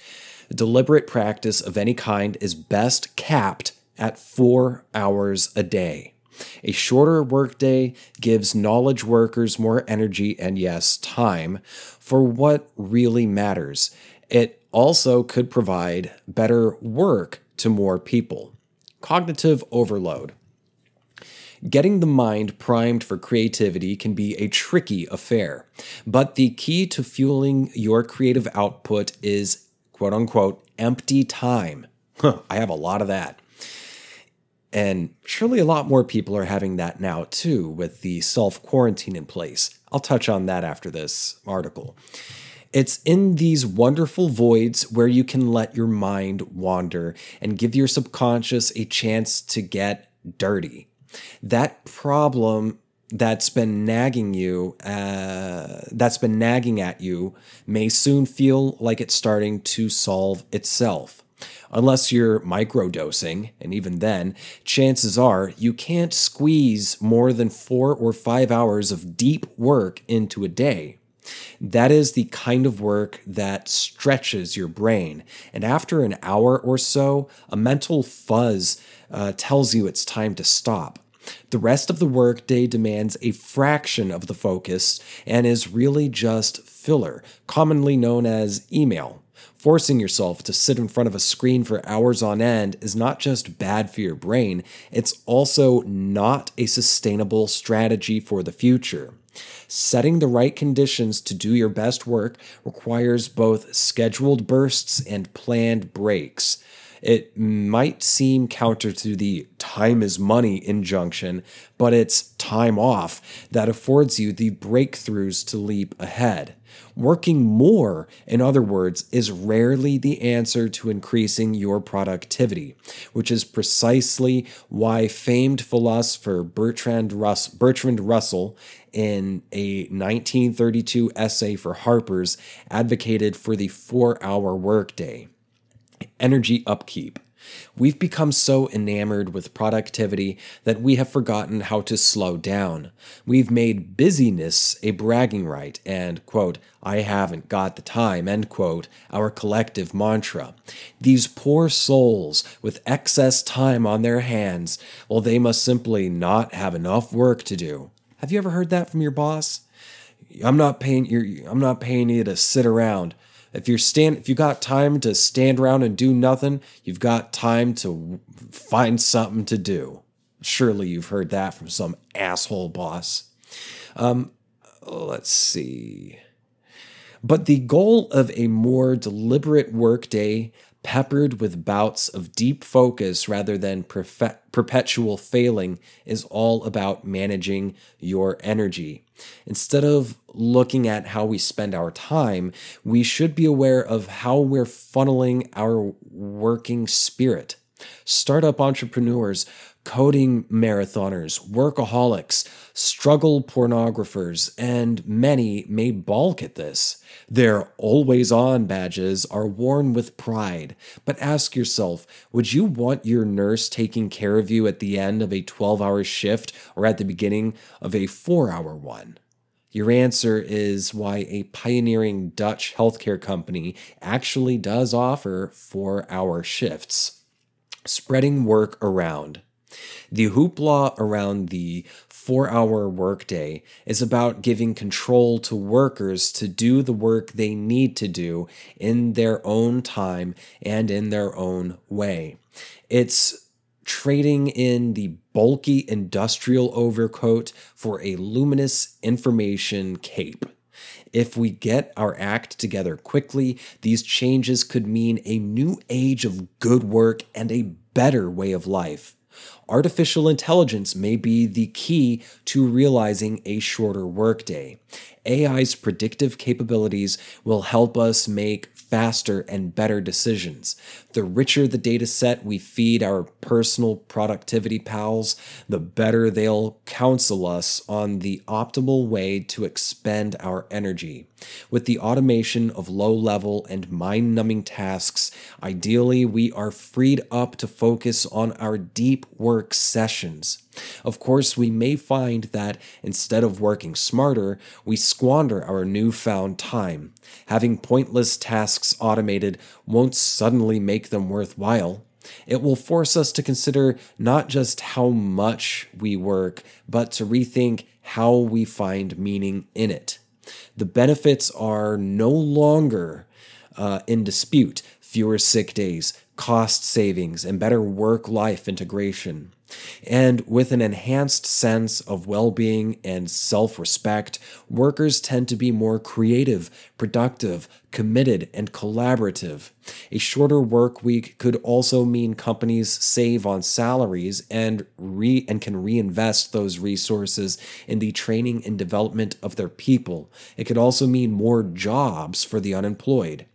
deliberate practice of any kind is best capped at four hours a day. A shorter workday gives knowledge workers more energy and, yes, time for what really matters. It also could provide better work to more people. Cognitive overload. Getting the mind primed for creativity can be a tricky affair, but the key to fueling your creative output is quote unquote empty time. I have a lot of that. And surely a lot more people are having that now too, with the self quarantine in place. I'll touch on that after this article. It's in these wonderful voids where you can let your mind wander and give your subconscious a chance to get dirty. That problem that's been nagging you, uh, that's been nagging at you, may soon feel like it's starting to solve itself. Unless you're microdosing, and even then, chances are you can't squeeze more than four or five hours of deep work into a day. That is the kind of work that stretches your brain. And after an hour or so, a mental fuzz uh, tells you it's time to stop. The rest of the workday demands a fraction of the focus and is really just filler, commonly known as email. Forcing yourself to sit in front of a screen for hours on end is not just bad for your brain, it's also not a sustainable strategy for the future. Setting the right conditions to do your best work requires both scheduled bursts and planned breaks. It might seem counter to the time is money injunction, but it's time off that affords you the breakthroughs to leap ahead. Working more, in other words, is rarely the answer to increasing your productivity, which is precisely why famed philosopher Bertrand, Russ- Bertrand Russell, in a 1932 essay for Harper's, advocated for the four hour workday. Energy upkeep. We've become so enamored with productivity that we have forgotten how to slow down. We've made busyness a bragging right and, quote, I haven't got the time, end quote, our collective mantra. These poor souls with excess time on their hands, well, they must simply not have enough work to do. Have you ever heard that from your boss? I'm not paying you I'm not paying you to sit around. If you're stand, if you got time to stand around and do nothing, you've got time to find something to do. Surely you've heard that from some asshole boss. Um, let's see. But the goal of a more deliberate workday peppered with bouts of deep focus rather than perpetual failing, is all about managing your energy. Instead of looking at how we spend our time, we should be aware of how we're funneling our working spirit. Startup entrepreneurs coding marathoners, workaholics, struggle pornographers, and many may balk at this. Their always on badges are worn with pride, but ask yourself would you want your nurse taking care of you at the end of a 12 hour shift or at the beginning of a 4 hour one? Your answer is why a pioneering Dutch healthcare company actually does offer four hour shifts. Spreading work around. The hoopla around the four hour workday is about giving control to workers to do the work they need to do in their own time and in their own way. It's trading in the bulky industrial overcoat for a luminous information cape. If we get our act together quickly, these changes could mean a new age of good work and a better way of life. Artificial intelligence may be the key to realizing a shorter workday. AI's predictive capabilities will help us make faster and better decisions. The richer the data set we feed our personal productivity pals, the better they'll counsel us on the optimal way to expend our energy. With the automation of low level and mind numbing tasks, ideally we are freed up to focus on our deep work sessions. Of course, we may find that instead of working smarter, we squander our newfound time. Having pointless tasks automated won't suddenly make them worthwhile. It will force us to consider not just how much we work, but to rethink how we find meaning in it. The benefits are no longer uh, in dispute fewer sick days, cost savings, and better work life integration. And with an enhanced sense of well being and self respect, workers tend to be more creative, productive, committed, and collaborative. A shorter work week could also mean companies save on salaries and, re- and can reinvest those resources in the training and development of their people. It could also mean more jobs for the unemployed.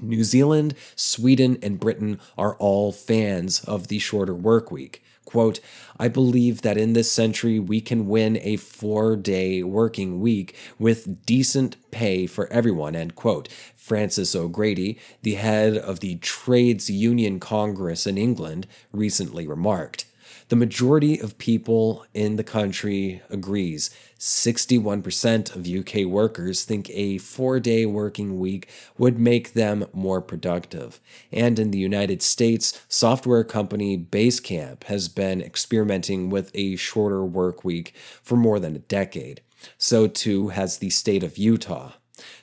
New Zealand, Sweden, and Britain are all fans of the shorter work week. Quote, I believe that in this century we can win a four day working week with decent pay for everyone, end quote. Frances O'Grady, the head of the Trades Union Congress in England, recently remarked. The majority of people in the country agrees. 61% of UK workers think a four day working week would make them more productive. And in the United States, software company Basecamp has been experimenting with a shorter work week for more than a decade. So too has the state of Utah.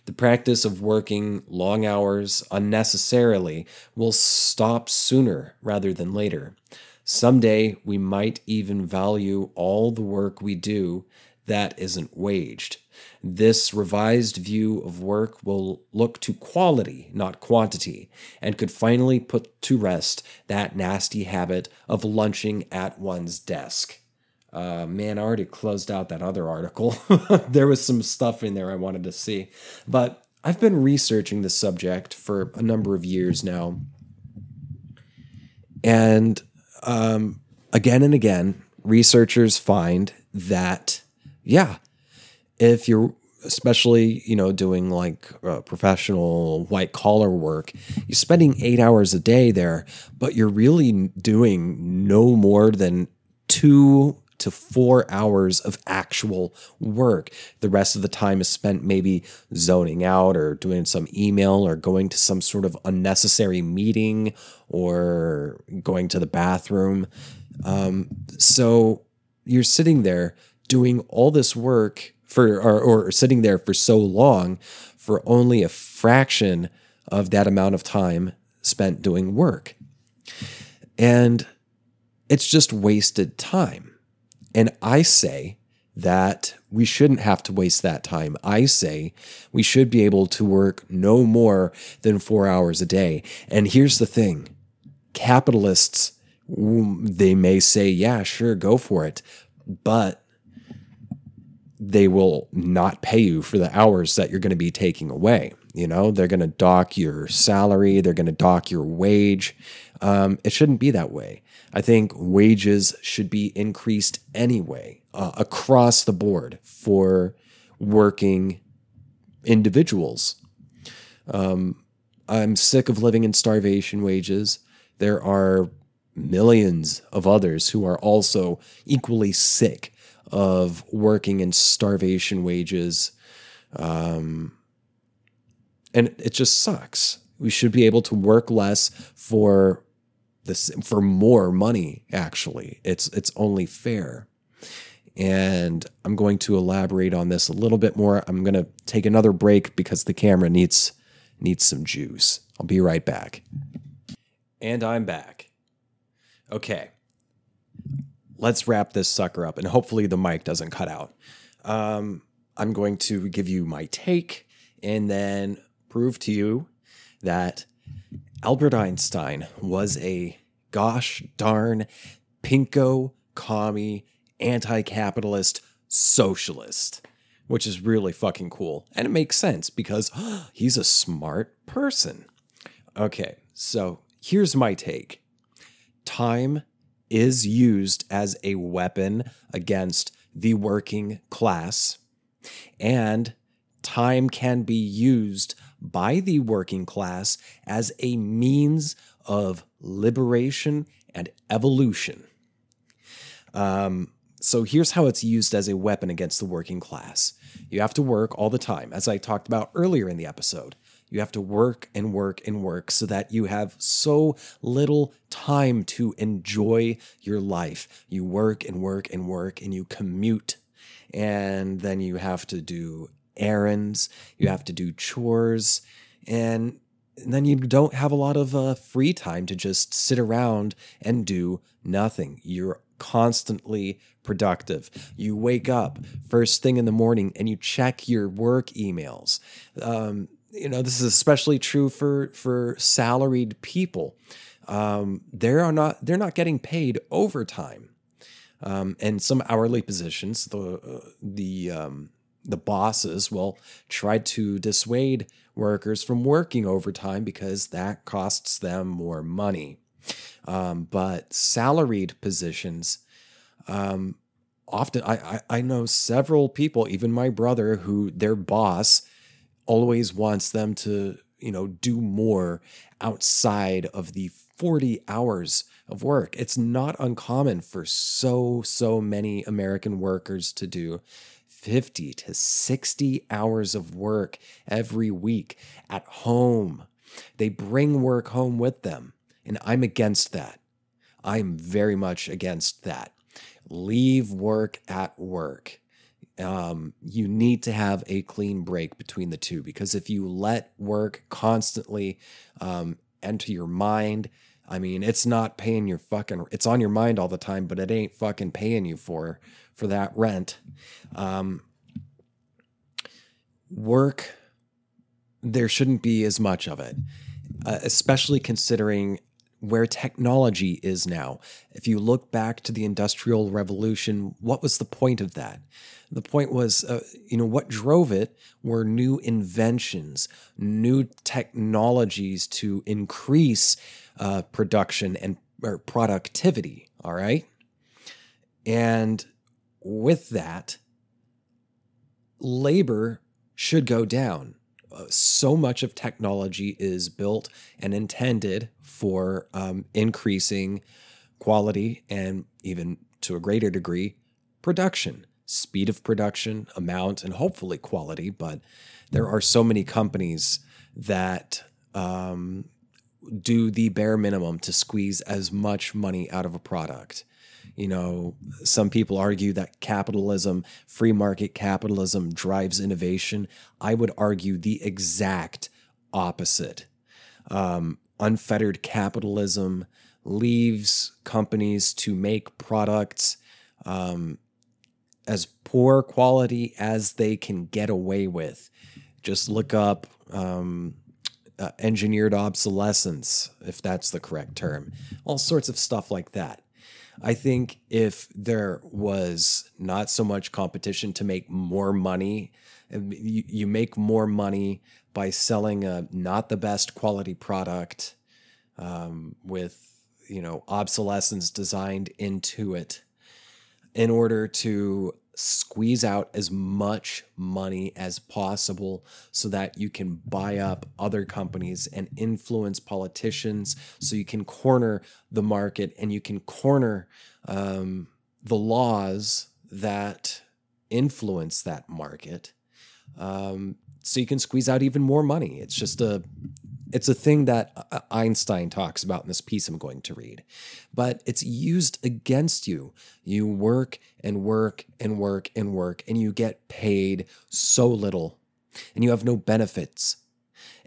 The practice of working long hours unnecessarily will stop sooner rather than later. Someday we might even value all the work we do that isn't waged. This revised view of work will look to quality, not quantity, and could finally put to rest that nasty habit of lunching at one's desk. Uh, man, I already closed out that other article. <laughs> there was some stuff in there I wanted to see. But I've been researching this subject for a number of years now. And um, again and again, researchers find that, yeah, if you're especially you know doing like uh, professional white collar work you're spending eight hours a day there but you're really doing no more than two to four hours of actual work. The rest of the time is spent maybe zoning out or doing some email or going to some sort of unnecessary meeting or going to the bathroom. Um, so you're sitting there doing all this work for, or, or sitting there for so long for only a fraction of that amount of time spent doing work. And it's just wasted time. And I say that we shouldn't have to waste that time. I say we should be able to work no more than four hours a day. And here's the thing capitalists, mm, they may say, yeah, sure, go for it. But they will not pay you for the hours that you're going to be taking away. You know, they're going to dock your salary, they're going to dock your wage. Um, it shouldn't be that way. I think wages should be increased anyway uh, across the board for working individuals. Um, I'm sick of living in starvation wages. There are millions of others who are also equally sick of working in starvation wages. Um, and it just sucks. We should be able to work less for this for more money actually. It's it's only fair. And I'm going to elaborate on this a little bit more. I'm going to take another break because the camera needs needs some juice. I'll be right back. And I'm back. Okay. Let's wrap this sucker up and hopefully the mic doesn't cut out. Um, I'm going to give you my take and then prove to you that Albert Einstein was a gosh darn pinko commie anti-capitalist socialist, which is really fucking cool. And it makes sense because <gasps> he's a smart person. Okay, so here's my take. Time is used as a weapon against the working class, and time can be used by the working class as a means of liberation and evolution. Um, so here's how it's used as a weapon against the working class. You have to work all the time, as I talked about earlier in the episode. You have to work and work and work so that you have so little time to enjoy your life. You work and work and work and you commute. And then you have to do errands, you have to do chores, and then you don't have a lot of uh, free time to just sit around and do nothing. You're constantly productive. You wake up first thing in the morning and you check your work emails. Um, you know this is especially true for for salaried people. Um, they are not they're not getting paid overtime. Um, and some hourly positions, the uh, the um, the bosses will try to dissuade workers from working overtime because that costs them more money. Um, but salaried positions, um, often I, I, I know several people, even my brother, who their boss always wants them to you know do more outside of the 40 hours of work. It's not uncommon for so so many American workers to do 50 to 60 hours of work every week at home. They bring work home with them, and I'm against that. I'm very much against that. Leave work at work. Um, you need to have a clean break between the two because if you let work constantly um, enter your mind, I mean, it's not paying your fucking. It's on your mind all the time, but it ain't fucking paying you for for that rent. Um, work, there shouldn't be as much of it, uh, especially considering where technology is now. If you look back to the Industrial Revolution, what was the point of that? The point was, uh, you know, what drove it were new inventions, new technologies to increase uh, production and productivity. All right. And with that, labor should go down. So much of technology is built and intended for um, increasing quality and even to a greater degree, production, speed of production, amount, and hopefully quality. But there are so many companies that um, do the bare minimum to squeeze as much money out of a product. You know, some people argue that capitalism, free market capitalism, drives innovation. I would argue the exact opposite. Um, unfettered capitalism leaves companies to make products um, as poor quality as they can get away with. Just look up um, uh, engineered obsolescence, if that's the correct term, all sorts of stuff like that. I think if there was not so much competition to make more money, you, you make more money by selling a not the best quality product um, with you know obsolescence designed into it in order to squeeze out as much money as possible so that you can buy up other companies and influence politicians so you can corner the market and you can corner um, the laws that influence that market um, so you can squeeze out even more money. It's just a it's a thing that uh, Einstein talks about in this piece I'm going to read, but it's used against you. You work and work and work and work, and you get paid so little, and you have no benefits.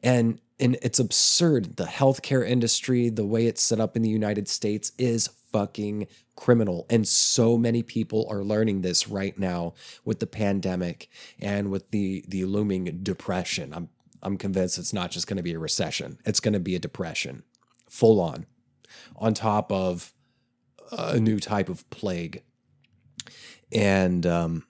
And and it's absurd. The healthcare industry, the way it's set up in the United States, is fucking criminal. And so many people are learning this right now with the pandemic and with the the looming depression. I'm I'm convinced it's not just going to be a recession. It's going to be a depression, full on, on top of a new type of plague. And um,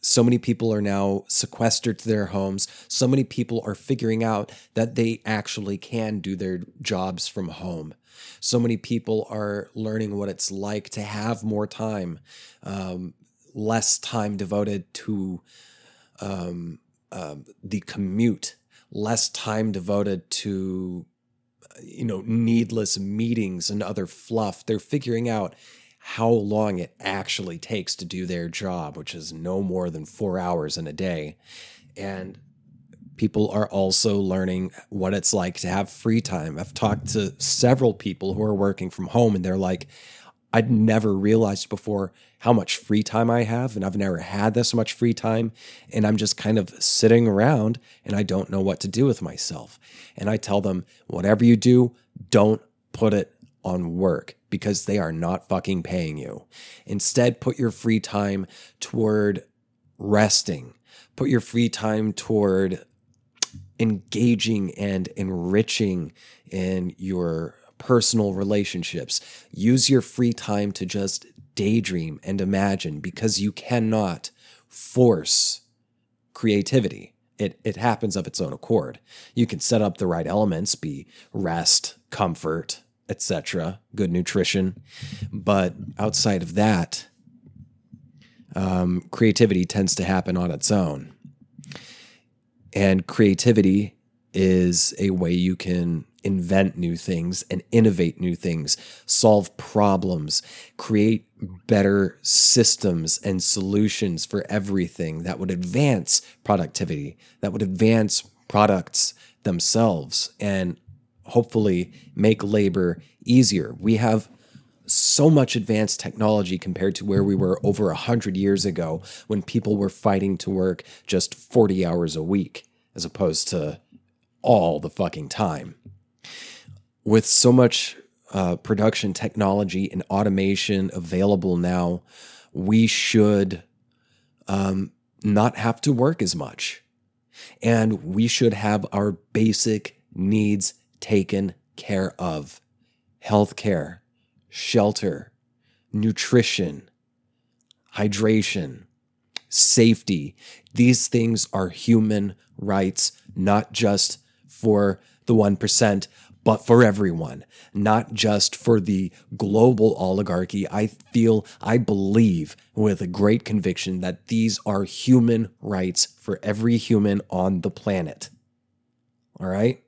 so many people are now sequestered to their homes. So many people are figuring out that they actually can do their jobs from home. So many people are learning what it's like to have more time, um, less time devoted to um, um, the commute, less time devoted to, you know, needless meetings and other fluff. They're figuring out how long it actually takes to do their job, which is no more than four hours in a day. And people are also learning what it's like to have free time. I've talked to several people who are working from home, and they're like, I'd never realized before how much free time I have, and I've never had this much free time. And I'm just kind of sitting around and I don't know what to do with myself. And I tell them, whatever you do, don't put it on work because they are not fucking paying you. Instead, put your free time toward resting, put your free time toward engaging and enriching in your personal relationships. Use your free time to just daydream and imagine because you cannot force creativity. It, it happens of its own accord. You can set up the right elements, be rest, comfort, etc., good nutrition. But outside of that, um, creativity tends to happen on its own. And creativity is a way you can invent new things and innovate new things, solve problems, create better systems and solutions for everything that would advance productivity, that would advance products themselves. And hopefully make labor easier. We have so much advanced technology compared to where we were over 100 years ago when people were fighting to work just 40 hours a week as opposed to all the fucking time. With so much uh, production technology and automation available now, we should um, not have to work as much. And we should have our basic needs taken care of healthcare, shelter, nutrition, hydration, safety. These things are human rights, not just for the 1%, but for everyone, not just for the global oligarchy. I feel, I believe with a great conviction that these are human rights for every human on the planet. All right?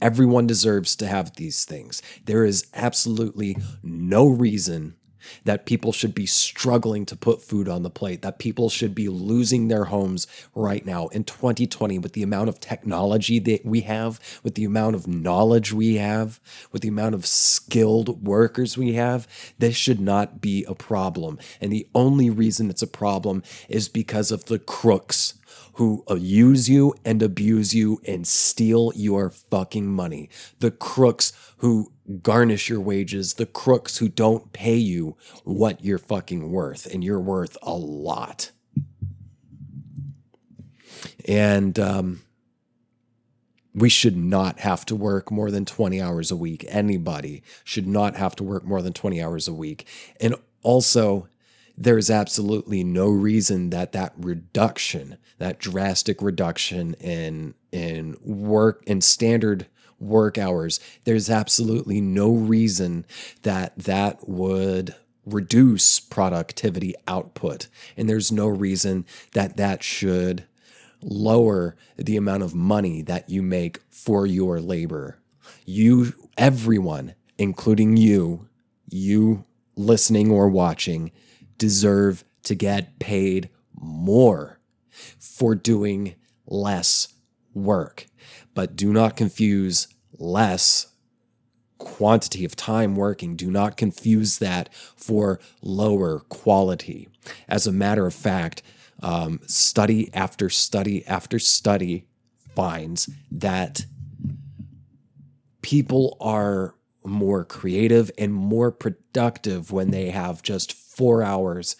Everyone deserves to have these things. There is absolutely no reason that people should be struggling to put food on the plate, that people should be losing their homes right now in 2020 with the amount of technology that we have, with the amount of knowledge we have, with the amount of skilled workers we have. This should not be a problem. And the only reason it's a problem is because of the crooks who use you and abuse you and steal your fucking money. The crooks who garnish your wages, the crooks who don't pay you what you're fucking worth, and you're worth a lot. And um, we should not have to work more than 20 hours a week. Anybody should not have to work more than 20 hours a week. And also, there's absolutely no reason that that reduction, that drastic reduction in in work and standard work hours, there's absolutely no reason that that would reduce productivity output. And there's no reason that that should lower the amount of money that you make for your labor. You, everyone, including you, you listening or watching, deserve to get paid more for doing less work. But do not confuse less quantity of time working. Do not confuse that for lower quality. As a matter of fact, um, study after study after study finds that people are more creative and more productive when they have just four hours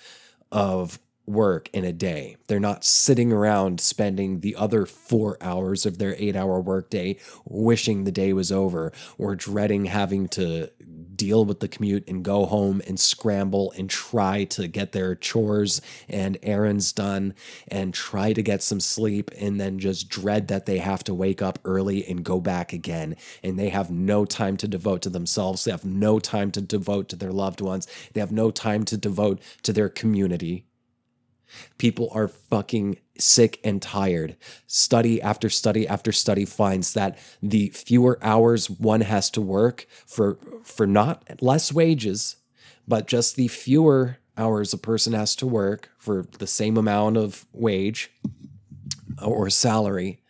of work in a day. They're not sitting around spending the other four hours of their eight hour workday wishing the day was over or dreading having to deal with the commute and go home and scramble and try to get their chores and errands done and try to get some sleep and then just dread that they have to wake up early and go back again. And they have no time to devote to themselves. They have no time to devote to their loved ones. They have no time to devote to their community People are fucking sick and tired. Study after study after study finds that the fewer hours one has to work for for not less wages, but just the fewer hours a person has to work for the same amount of wage or salary,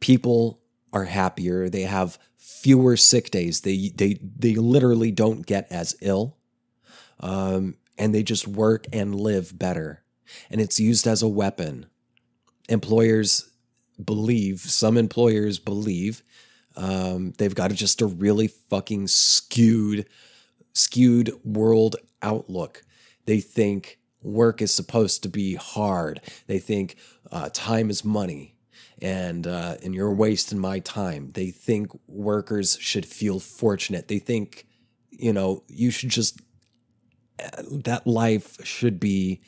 people are happier. They have fewer sick days. They they they literally don't get as ill, um, and they just work and live better and it's used as a weapon. Employers believe, some employers believe, um, they've got just a really fucking skewed, skewed world outlook. They think work is supposed to be hard. They think uh, time is money and uh, and you're wasting my time. They think workers should feel fortunate. They think, you know, you should just uh, that life should be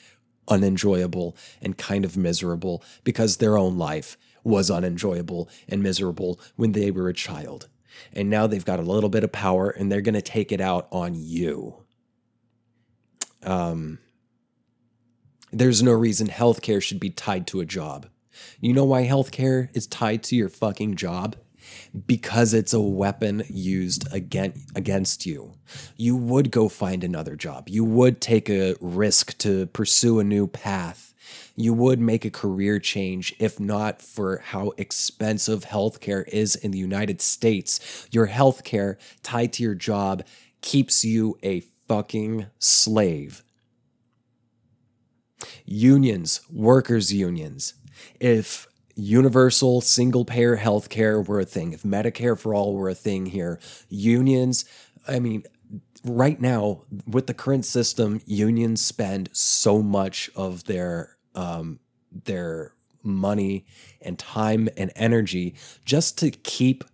unenjoyable and kind of miserable because their own life was unenjoyable and miserable when they were a child. And now they've got a little bit of power and they're going to take it out on you. Um, there's no reason healthcare should be tied to a job. You know why healthcare is tied to your fucking job? Because it's a weapon used against against you. You would go find another job. You would take a risk to pursue a new path. You would make a career change if not for how expensive healthcare is in the United States. Your healthcare tied to your job keeps you a fucking slave. Unions, workers' unions. If universal single payer health care were a thing, if Medicare for all were a thing here, unions, I mean, right now with the current system, unions spend so much of their um, their money and time and energy just to keep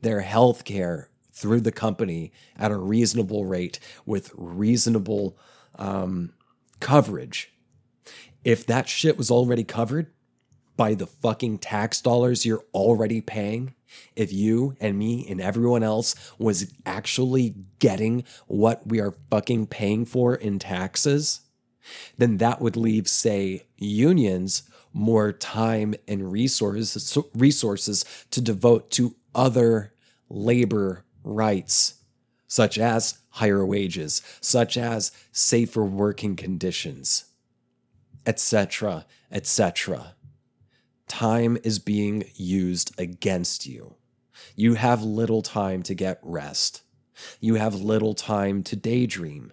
their health care through the company at a reasonable rate with reasonable um, coverage. If that shit was already covered, by the fucking tax dollars you're already paying, if you and me and everyone else was actually getting what we are fucking paying for in taxes, then that would leave, say, unions more time and resources resources to devote to other labor rights, such as higher wages, such as safer working conditions, etc., etc time is being used against you. You have little time to get rest. You have little time to daydream.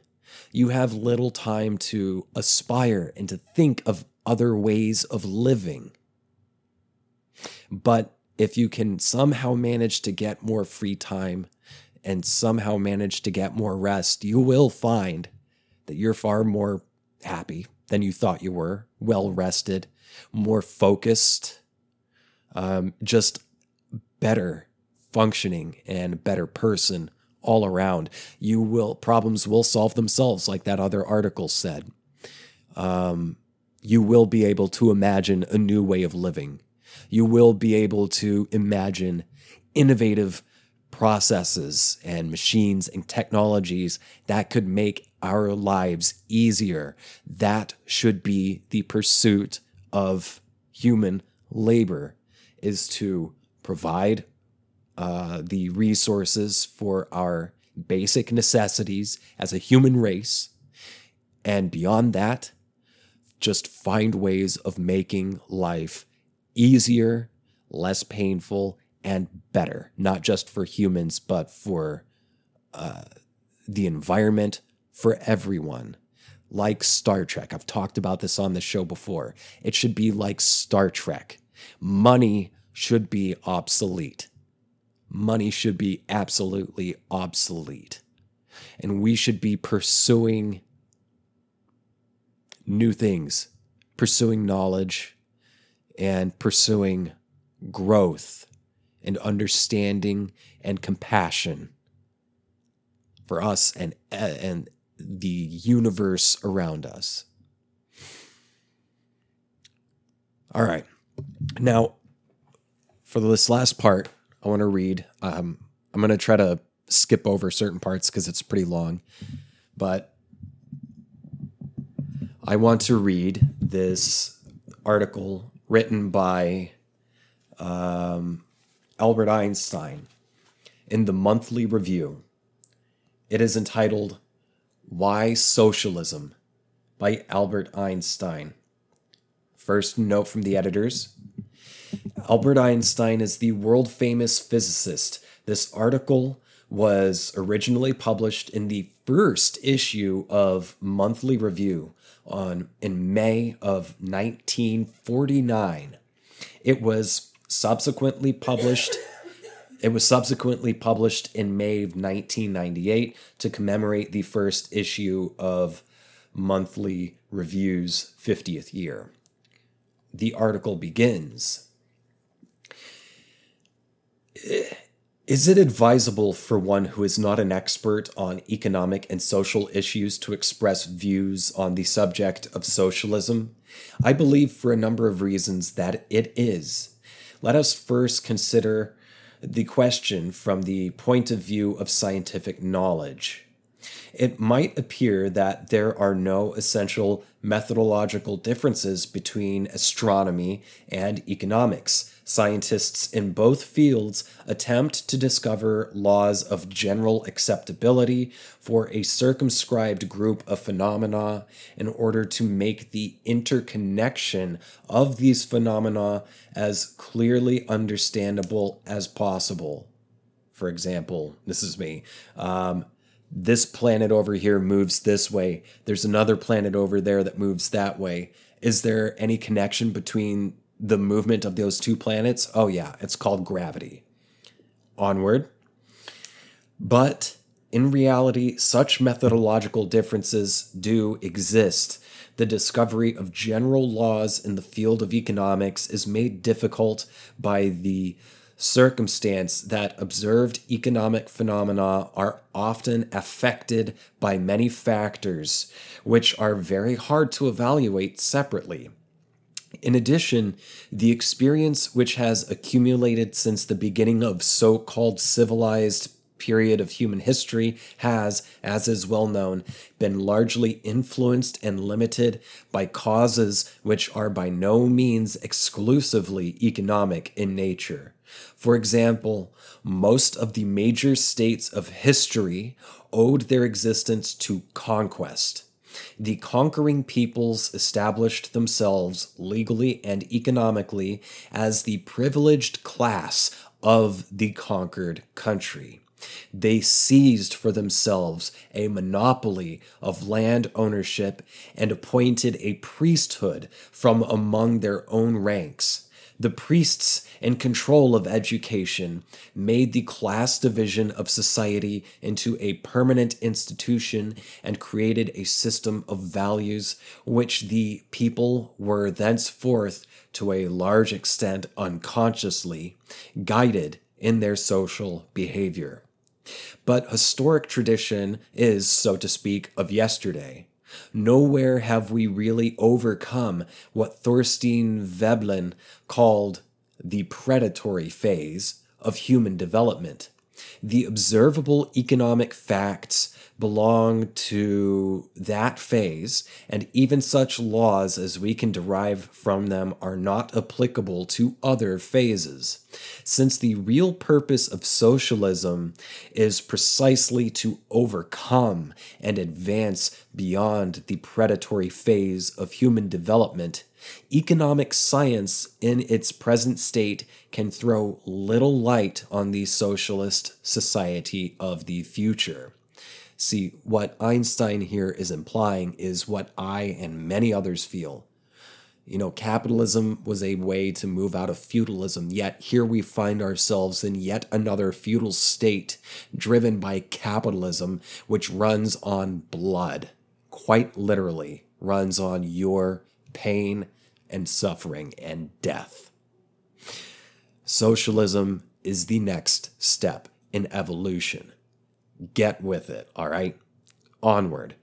You have little time to aspire and to think of other ways of living. But if you can somehow manage to get more free time and somehow manage to get more rest, you will find that you're far more happy than you thought you were, well rested, more focused, um, just better functioning and better person all around. You will problems will solve themselves, like that other article said. Um, you will be able to imagine a new way of living. You will be able to imagine innovative processes and machines and technologies that could make our lives easier. That should be the pursuit of human labor is to provide uh, the resources for our basic necessities as a human race And beyond that, just find ways of making life easier, less painful, and better, not just for humans, but for uh, the environment, for everyone. Like Star Trek. I've talked about this on the show before. It should be like Star Trek. Money should be obsolete. Money should be absolutely obsolete. And we should be pursuing new things, pursuing knowledge, and pursuing growth and understanding and compassion for us and and the universe around us. All right. Now, for this last part, I want to read. Um, I'm going to try to skip over certain parts because it's pretty long, but I want to read this article written by um, Albert Einstein in the Monthly Review. It is entitled Why Socialism by Albert Einstein. First note from the editors Albert Einstein is the world famous physicist. This article was originally published in the first issue of Monthly Review on in May of 1949. It was subsequently published it was subsequently published in May of 1998 to commemorate the first issue of Monthly Review's 50th year. The article begins Is it advisable for one who is not an expert on economic and social issues to express views on the subject of socialism? I believe for a number of reasons that it is. Let us first consider the question from the point of view of scientific knowledge. It might appear that there are no essential methodological differences between astronomy and economics. Scientists in both fields attempt to discover laws of general acceptability for a circumscribed group of phenomena in order to make the interconnection of these phenomena as clearly understandable as possible. For example, this is me. Um, this planet over here moves this way. There's another planet over there that moves that way. Is there any connection between the movement of those two planets? Oh, yeah, it's called gravity. Onward. But in reality, such methodological differences do exist. The discovery of general laws in the field of economics is made difficult by the circumstance that observed economic phenomena are often affected by many factors, which are very hard to evaluate separately. In addition, the experience which has accumulated since the beginning of so called civilized period of human history has, as is well known, been largely influenced and limited by causes which are by no means exclusively economic in nature. For example, most of the major states of history owed their existence to conquest. The conquering peoples established themselves legally and economically as the privileged class of the conquered country. They seized for themselves a monopoly of land ownership and appointed a priesthood from among their own ranks. The priests in control of education made the class division of society into a permanent institution and created a system of values which the people were thenceforth, to a large extent unconsciously, guided in their social behavior. But historic tradition is, so to speak, of yesterday. Nowhere have we really overcome what Thorstein Veblen called the predatory phase of human development. The observable economic facts belong to that phase, and even such laws as we can derive from them are not applicable to other phases. Since the real purpose of socialism is precisely to overcome and advance beyond the predatory phase of human development, economic science in its present state can throw little light on the socialist society of the future. See, what Einstein here is implying is what I and many others feel. You know, capitalism was a way to move out of feudalism, yet here we find ourselves in yet another feudal state driven by capitalism, which runs on blood. Quite literally, runs on your pain and suffering and death. Socialism is the next step in evolution. Get with it, all right? Onward.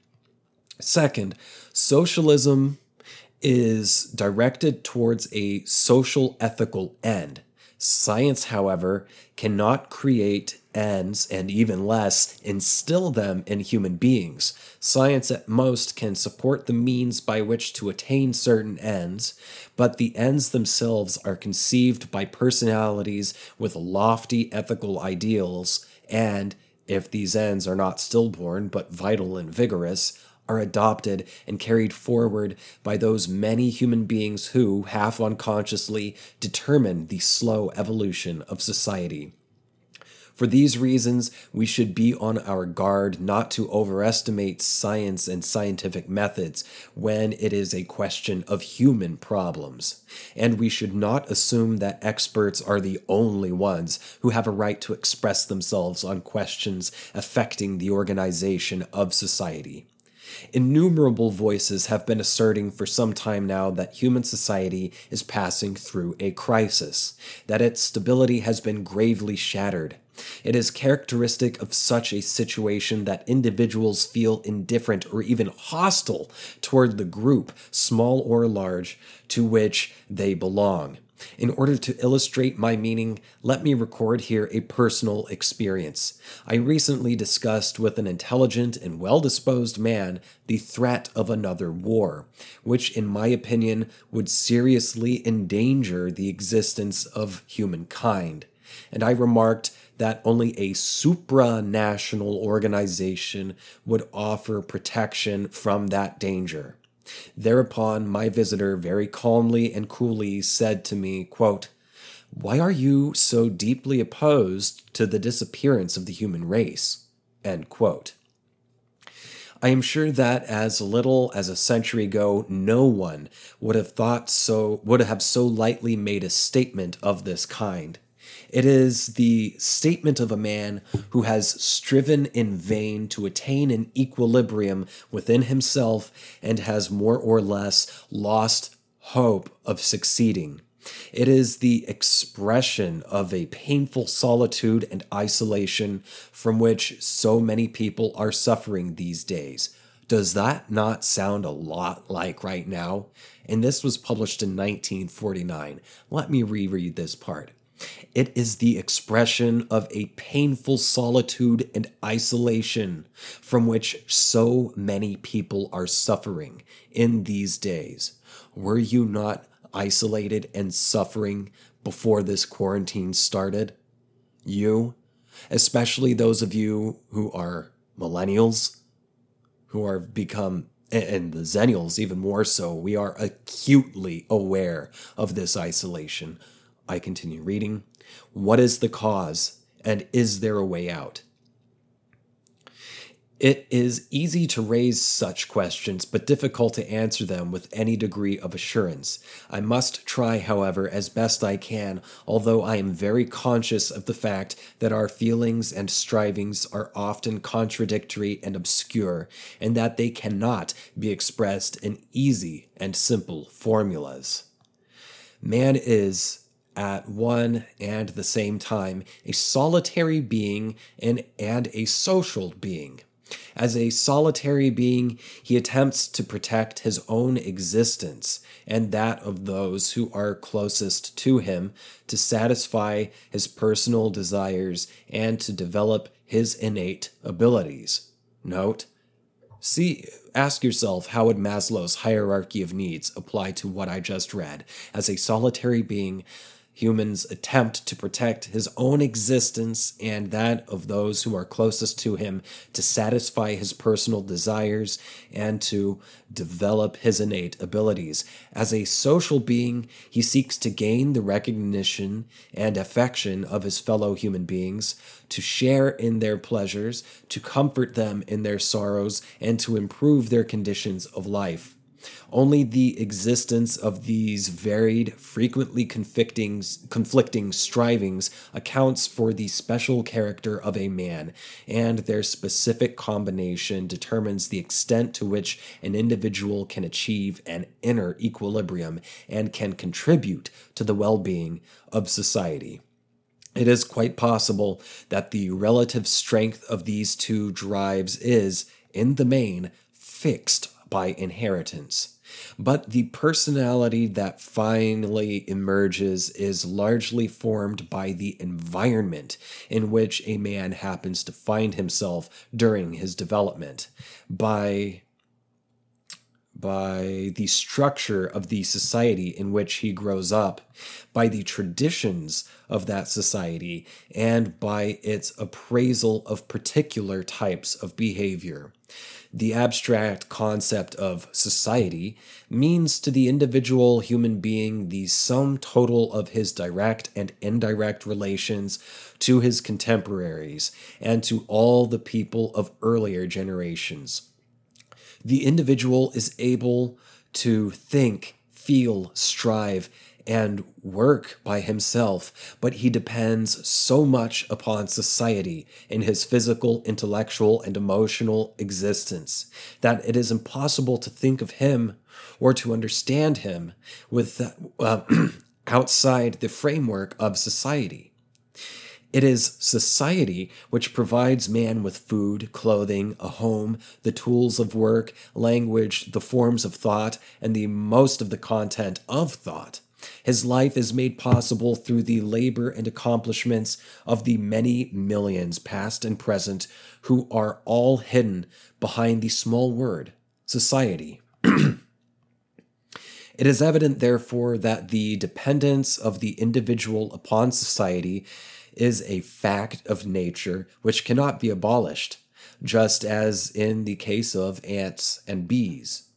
Second, socialism is directed towards a social ethical end. Science, however, cannot create ends and even less instill them in human beings. Science at most can support the means by which to attain certain ends, but the ends themselves are conceived by personalities with lofty ethical ideals and if these ends are not stillborn but vital and vigorous, are adopted and carried forward by those many human beings who, half unconsciously, determine the slow evolution of society. For these reasons, we should be on our guard not to overestimate science and scientific methods when it is a question of human problems. And we should not assume that experts are the only ones who have a right to express themselves on questions affecting the organization of society. Innumerable voices have been asserting for some time now that human society is passing through a crisis, that its stability has been gravely shattered. It is characteristic of such a situation that individuals feel indifferent or even hostile toward the group, small or large, to which they belong. In order to illustrate my meaning, let me record here a personal experience. I recently discussed with an intelligent and well disposed man the threat of another war, which, in my opinion, would seriously endanger the existence of humankind. And I remarked that only a supranational organization would offer protection from that danger. Thereupon my visitor very calmly and coolly said to me, quote, Why are you so deeply opposed to the disappearance of the human race? End quote. I am sure that as little as a century ago, no one would have thought so, would have so lightly made a statement of this kind. It is the statement of a man who has striven in vain to attain an equilibrium within himself and has more or less lost hope of succeeding. It is the expression of a painful solitude and isolation from which so many people are suffering these days. Does that not sound a lot like right now? And this was published in 1949. Let me reread this part. It is the expression of a painful solitude and isolation from which so many people are suffering in these days. Were you not isolated and suffering before this quarantine started? You, especially those of you who are millennials, who are become and the Zennials even more so, we are acutely aware of this isolation I continue reading. What is the cause, and is there a way out? It is easy to raise such questions, but difficult to answer them with any degree of assurance. I must try, however, as best I can, although I am very conscious of the fact that our feelings and strivings are often contradictory and obscure, and that they cannot be expressed in easy and simple formulas. Man is, at one and the same time a solitary being and, and a social being. As a solitary being, he attempts to protect his own existence and that of those who are closest to him, to satisfy his personal desires and to develop his innate abilities. Note, see, ask yourself how would Maslow's hierarchy of needs apply to what I just read? As a solitary being, humans attempt to protect his own existence and that of those who are closest to him, to satisfy his personal desires, and to develop his innate abilities. As a social being, he seeks to gain the recognition and affection of his fellow human beings, to share in their pleasures, to comfort them in their sorrows, and to improve their conditions of life. Only the existence of these varied, frequently conflicting, conflicting strivings accounts for the special character of a man, and their specific combination determines the extent to which an individual can achieve an inner equilibrium and can contribute to the well being of society. It is quite possible that the relative strength of these two drives is, in the main, fixed by inheritance. But the personality that finally emerges is largely formed by the environment in which a man happens to find himself during his development, by by the structure of the society in which he grows up, by the traditions of that society, and by its appraisal of particular types of behavior the abstract concept of society means to the individual human being the sum total of his direct and indirect relations to his contemporaries and to all the people of earlier generations. The individual is able to think, feel, strive, and work by himself, but he depends so much upon society in his physical, intellectual, and emotional existence that it is impossible to think of him or to understand him with uh, <clears throat> outside the framework of society. It is society which provides man with food, clothing, a home, the tools of work, language, the forms of thought, and the most of the content of thought. His life is made possible through the labor and accomplishments of the many millions, past and present, who are all hidden behind the small word, society. <clears throat> it is evident, therefore, that the dependence of the individual upon society is a fact of nature which cannot be abolished, just as in the case of ants and bees.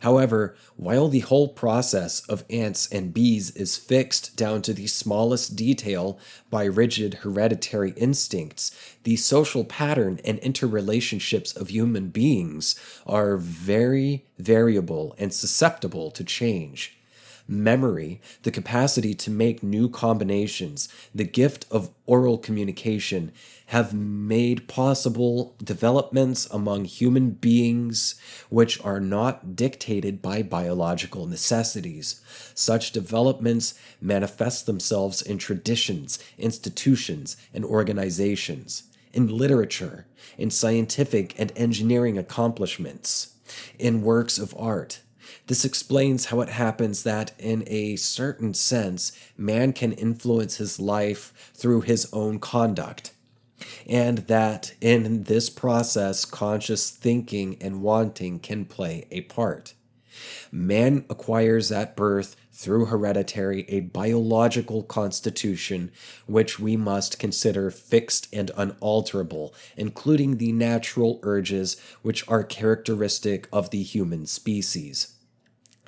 However, while the whole process of ants and bees is fixed down to the smallest detail by rigid hereditary instincts, the social pattern and interrelationships of human beings are very variable and susceptible to change memory, the capacity to make new combinations, the gift of oral communication have made possible developments among human beings which are not dictated by biological necessities. Such developments manifest themselves in traditions, institutions, and organizations, in literature, in scientific and engineering accomplishments, in works of art this explains how it happens that, in a certain sense, man can influence his life through his own conduct, and that in this process, conscious thinking and wanting can play a part. Man acquires at birth through hereditary a biological constitution which we must consider fixed and unalterable, including the natural urges which are characteristic of the human species.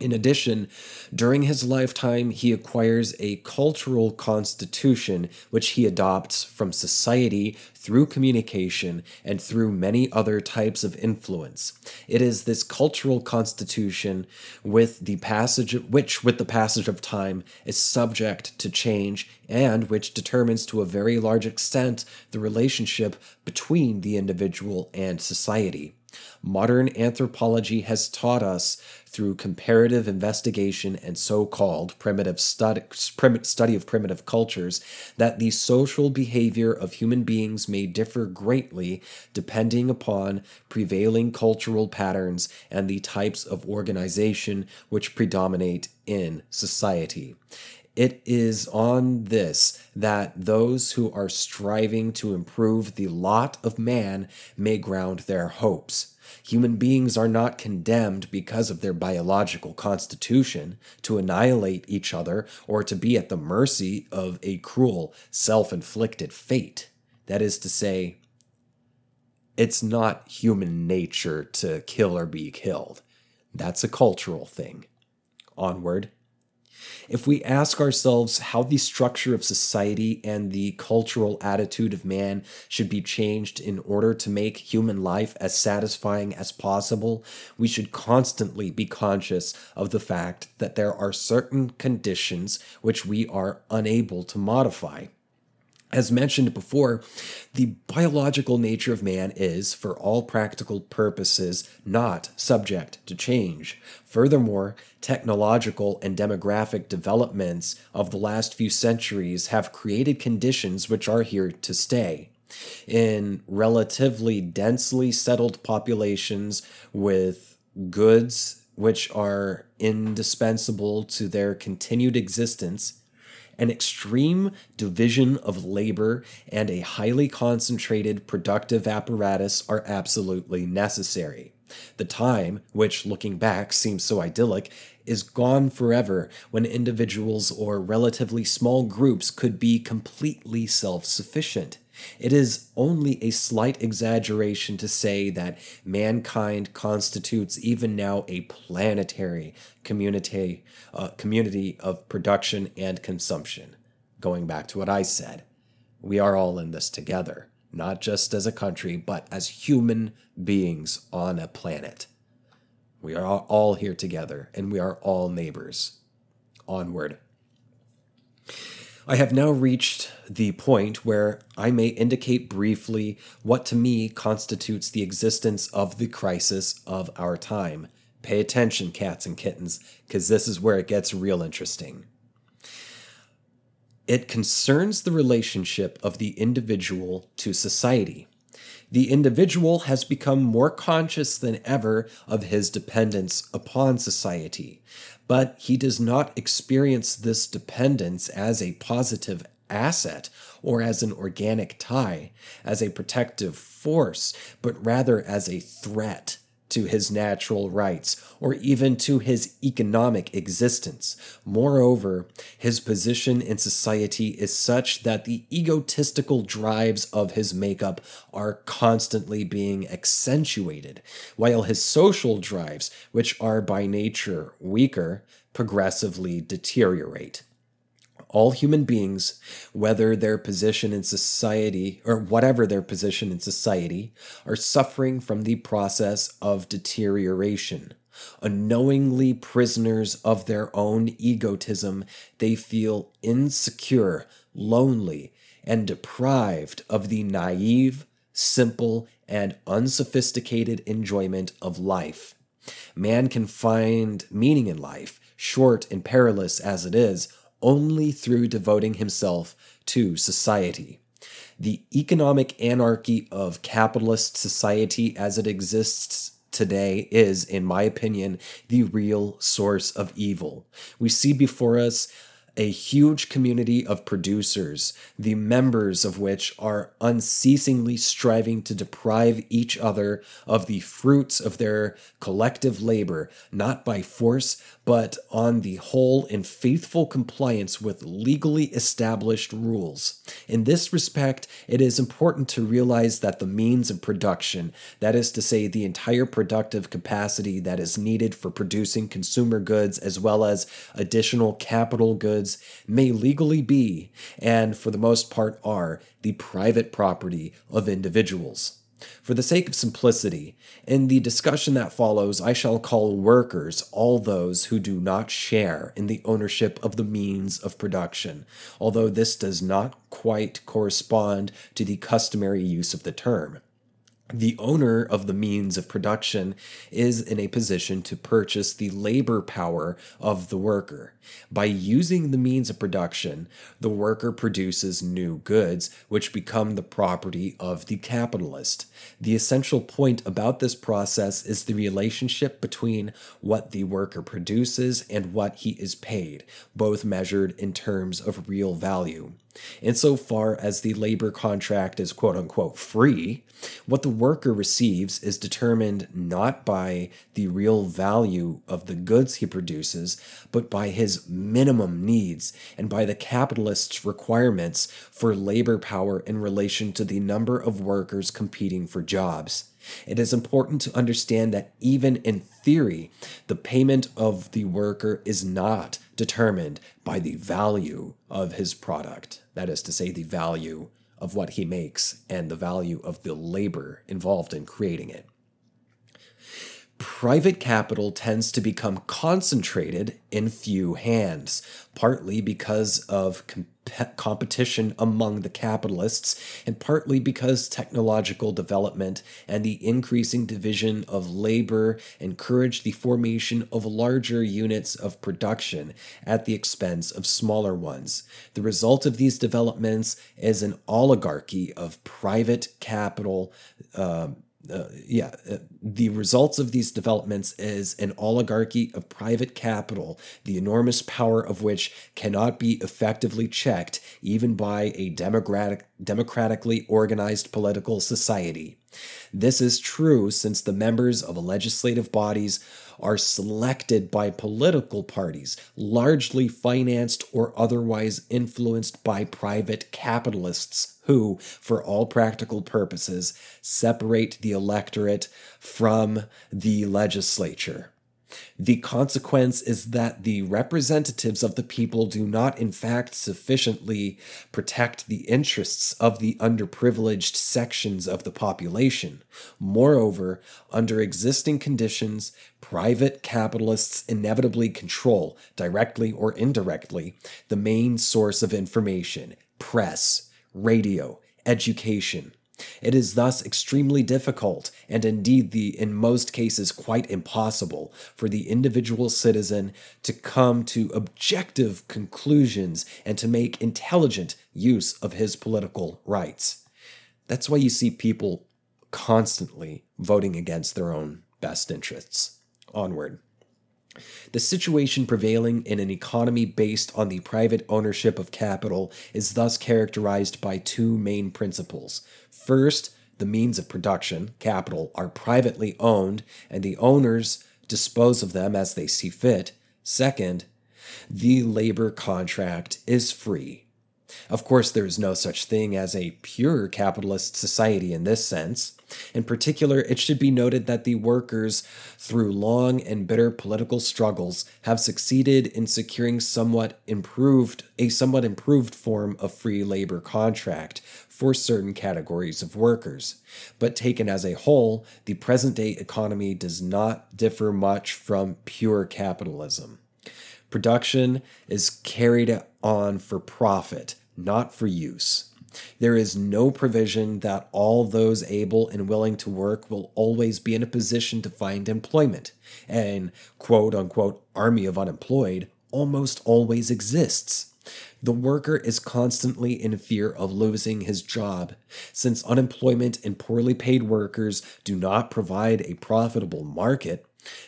In addition, during his lifetime, he acquires a cultural constitution which he adopts from society through communication and through many other types of influence. It is this cultural constitution with the passage which with the passage of time is subject to change and which determines to a very large extent the relationship between the individual and society. Modern anthropology has taught us through comparative investigation and so called primitive study, study of primitive cultures that the social behavior of human beings may differ greatly depending upon prevailing cultural patterns and the types of organization which predominate in society. It is on this that those who are striving to improve the lot of man may ground their hopes. Human beings are not condemned because of their biological constitution to annihilate each other or to be at the mercy of a cruel, self inflicted fate. That is to say, it's not human nature to kill or be killed. That's a cultural thing. Onward. If we ask ourselves how the structure of society and the cultural attitude of man should be changed in order to make human life as satisfying as possible, we should constantly be conscious of the fact that there are certain conditions which we are unable to modify. As mentioned before, the biological nature of man is, for all practical purposes, not subject to change. Furthermore, technological and demographic developments of the last few centuries have created conditions which are here to stay. In relatively densely settled populations with goods which are indispensable to their continued existence, an extreme division of labor and a highly concentrated productive apparatus are absolutely necessary. The time, which looking back seems so idyllic, is gone forever when individuals or relatively small groups could be completely self sufficient. It is only a slight exaggeration to say that mankind constitutes even now a planetary community, uh, community of production and consumption. Going back to what I said, we are all in this together, not just as a country, but as human beings on a planet. We are all here together, and we are all neighbors. Onward. I have now reached the point where I may indicate briefly what to me constitutes the existence of the crisis of our time. Pay attention, cats and kittens, because this is where it gets real interesting. It concerns the relationship of the individual to society. The individual has become more conscious than ever of his dependence upon society. But he does not experience this dependence as a positive asset or as an organic tie, as a protective force, but rather as a threat to his natural rights or even to his economic existence. Moreover, his position in society is such that the egotistical drives of his makeup are constantly being accentuated, while his social drives, which are by nature weaker, progressively deteriorate all human beings, whether their position in society or whatever their position in society, are suffering from the process of deterioration. Unknowingly prisoners of their own egotism, they feel insecure, lonely, and deprived of the naive, simple, and unsophisticated enjoyment of life. Man can find meaning in life, short and perilous as it is, only through devoting himself to society. The economic anarchy of capitalist society as it exists today is, in my opinion, the real source of evil. We see before us a huge community of producers, the members of which are unceasingly striving to deprive each other of the fruits of their collective labor, not by force, but on the whole in faithful compliance with legally established rules. In this respect, it is important to realize that the means of production, that is to say, the entire productive capacity that is needed for producing consumer goods as well as additional capital goods goods may legally be, and for the most part are, the private property of individuals. For the sake of simplicity, in the discussion that follows, I shall call workers all those who do not share in the ownership of the means of production, although this does not quite correspond to the customary use of the term. The owner of the means of production is in a position to purchase the labor power of the worker. By using the means of production, the worker produces new goods, which become the property of the capitalist. The essential point about this process is the relationship between what the worker produces and what he is paid, both measured in terms of real value. Insofar as the labor contract is quote unquote free, what the worker receives is determined not by the real value of the goods he produces, but by his minimum needs and by the capitalist's requirements for labor power in relation to the number of workers competing for jobs. It is important to understand that even in theory, the payment of the worker is not determined by the value of his product. That is to say, the value of what he makes and the value of the labor involved in creating it. Private capital tends to become concentrated in few hands, partly because of comp- competition among the capitalists, and partly because technological development and the increasing division of labor encourage the formation of larger units of production at the expense of smaller ones. The result of these developments is an oligarchy of private capital. Uh, uh, yeah, uh, the results of these developments is an oligarchy of private capital, the enormous power of which cannot be effectively checked even by a democratic, democratically organized political society. This is true since the members of legislative bodies are selected by political parties, largely financed or otherwise influenced by private capitalists who, for all practical purposes, separate the electorate from the legislature. The consequence is that the representatives of the people do not, in fact, sufficiently protect the interests of the underprivileged sections of the population. Moreover, under existing conditions, private capitalists inevitably control, directly or indirectly, the main source of information press, radio, education, it is thus extremely difficult, and indeed the in most cases quite impossible, for the individual citizen to come to objective conclusions and to make intelligent use of his political rights. That's why you see people constantly voting against their own best interests. Onward. The situation prevailing in an economy based on the private ownership of capital is thus characterized by two main principles. First, the means of production, capital, are privately owned, and the owners dispose of them as they see fit. Second, the labor contract is free. Of course, there is no such thing as a pure capitalist society in this sense. In particular, it should be noted that the workers, through long and bitter political struggles, have succeeded in securing somewhat improved a somewhat improved form of free labor contract for certain categories of workers. But taken as a whole, the present day economy does not differ much from pure capitalism. Production is carried on for profit, not for use. There is no provision that all those able and willing to work will always be in a position to find employment. An quote unquote army of unemployed almost always exists. The worker is constantly in fear of losing his job. Since unemployment and poorly paid workers do not provide a profitable market,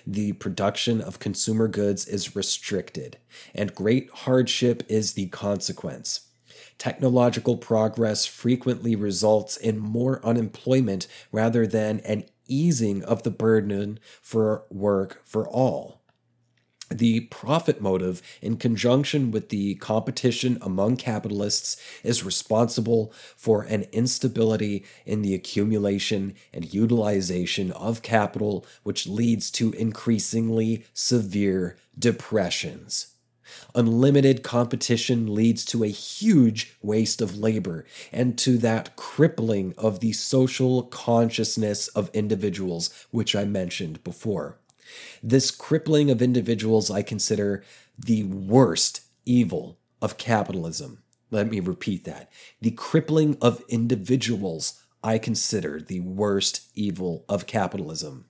the production of consumer goods is restricted, and great hardship is the consequence. Technological progress frequently results in more unemployment rather than an easing of the burden for work for all. The profit motive, in conjunction with the competition among capitalists, is responsible for an instability in the accumulation and utilization of capital, which leads to increasingly severe depressions. Unlimited competition leads to a huge waste of labor and to that crippling of the social consciousness of individuals, which I mentioned before. This crippling of individuals I consider the worst evil of capitalism. Let me repeat that. The crippling of individuals I consider the worst evil of capitalism.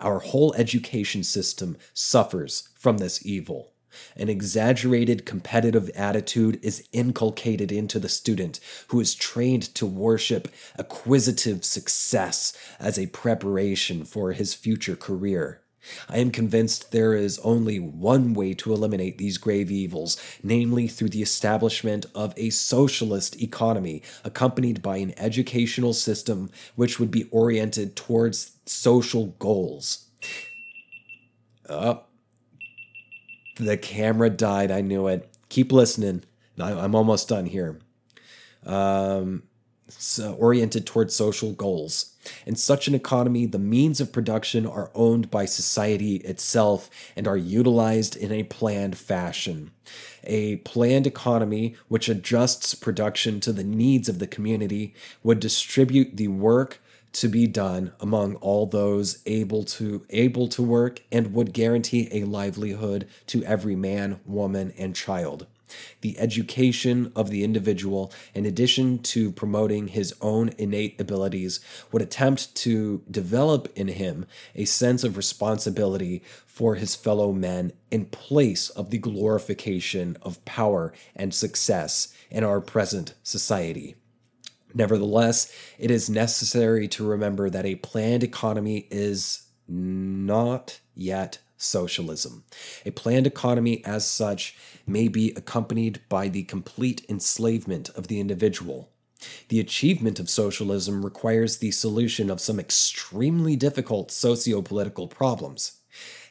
Our whole education system suffers from this evil. An exaggerated competitive attitude is inculcated into the student, who is trained to worship acquisitive success as a preparation for his future career. I am convinced there is only one way to eliminate these grave evils, namely through the establishment of a socialist economy accompanied by an educational system which would be oriented towards social goals. Up. The camera died. I knew it. Keep listening. I'm almost done here. Um, uh, oriented towards social goals. In such an economy, the means of production are owned by society itself and are utilized in a planned fashion. A planned economy which adjusts production to the needs of the community would distribute the work to be done among all those able to able to work and would guarantee a livelihood to every man, woman, and child the education of the individual, in addition to promoting his own innate abilities, would attempt to develop in him a sense of responsibility for his fellow men in place of the glorification of power and success in our present society. Nevertheless, it is necessary to remember that a planned economy is not yet socialism. A planned economy, as such, may be accompanied by the complete enslavement of the individual. The achievement of socialism requires the solution of some extremely difficult socio political problems.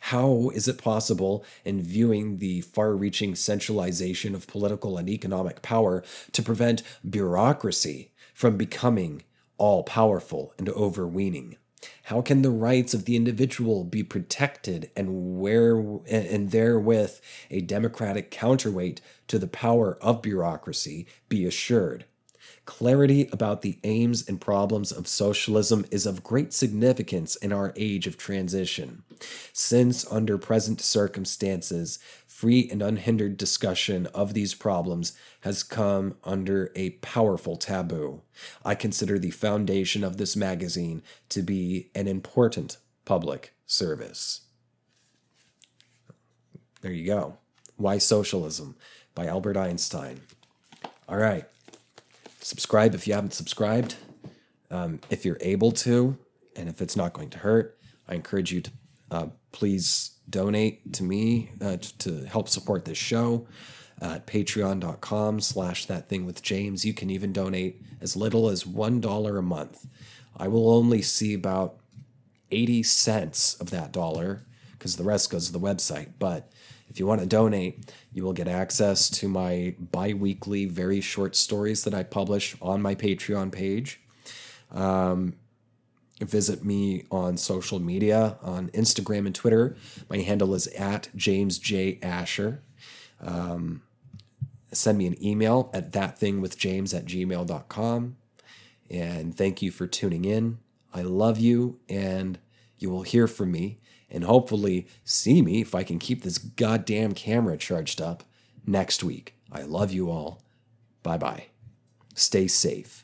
How is it possible, in viewing the far reaching centralization of political and economic power, to prevent bureaucracy from becoming all powerful and overweening? How can the rights of the individual be protected and where and therewith a democratic counterweight to the power of bureaucracy be assured? Clarity about the aims and problems of socialism is of great significance in our age of transition, since, under present circumstances, free and unhindered discussion of these problems has come under a powerful taboo. I consider the foundation of this magazine to be an important public service. There you go. Why Socialism by Albert Einstein. All right. Subscribe if you haven't subscribed. Um, if you're able to, and if it's not going to hurt, I encourage you to uh, please donate to me uh, to help support this show at patreon.com slash that thing with james. You can even donate as little as one dollar a month. I will only see about 80 cents of that dollar because the rest goes to the website. But if you want to donate, you will get access to my bi weekly, very short stories that I publish on my Patreon page. Um, visit me on social media on Instagram and Twitter. My handle is at James J. Asher. Um, send me an email at thatthingwithjames at gmail.com. And thank you for tuning in. I love you, and you will hear from me and hopefully see me if I can keep this goddamn camera charged up next week. I love you all. Bye bye. Stay safe.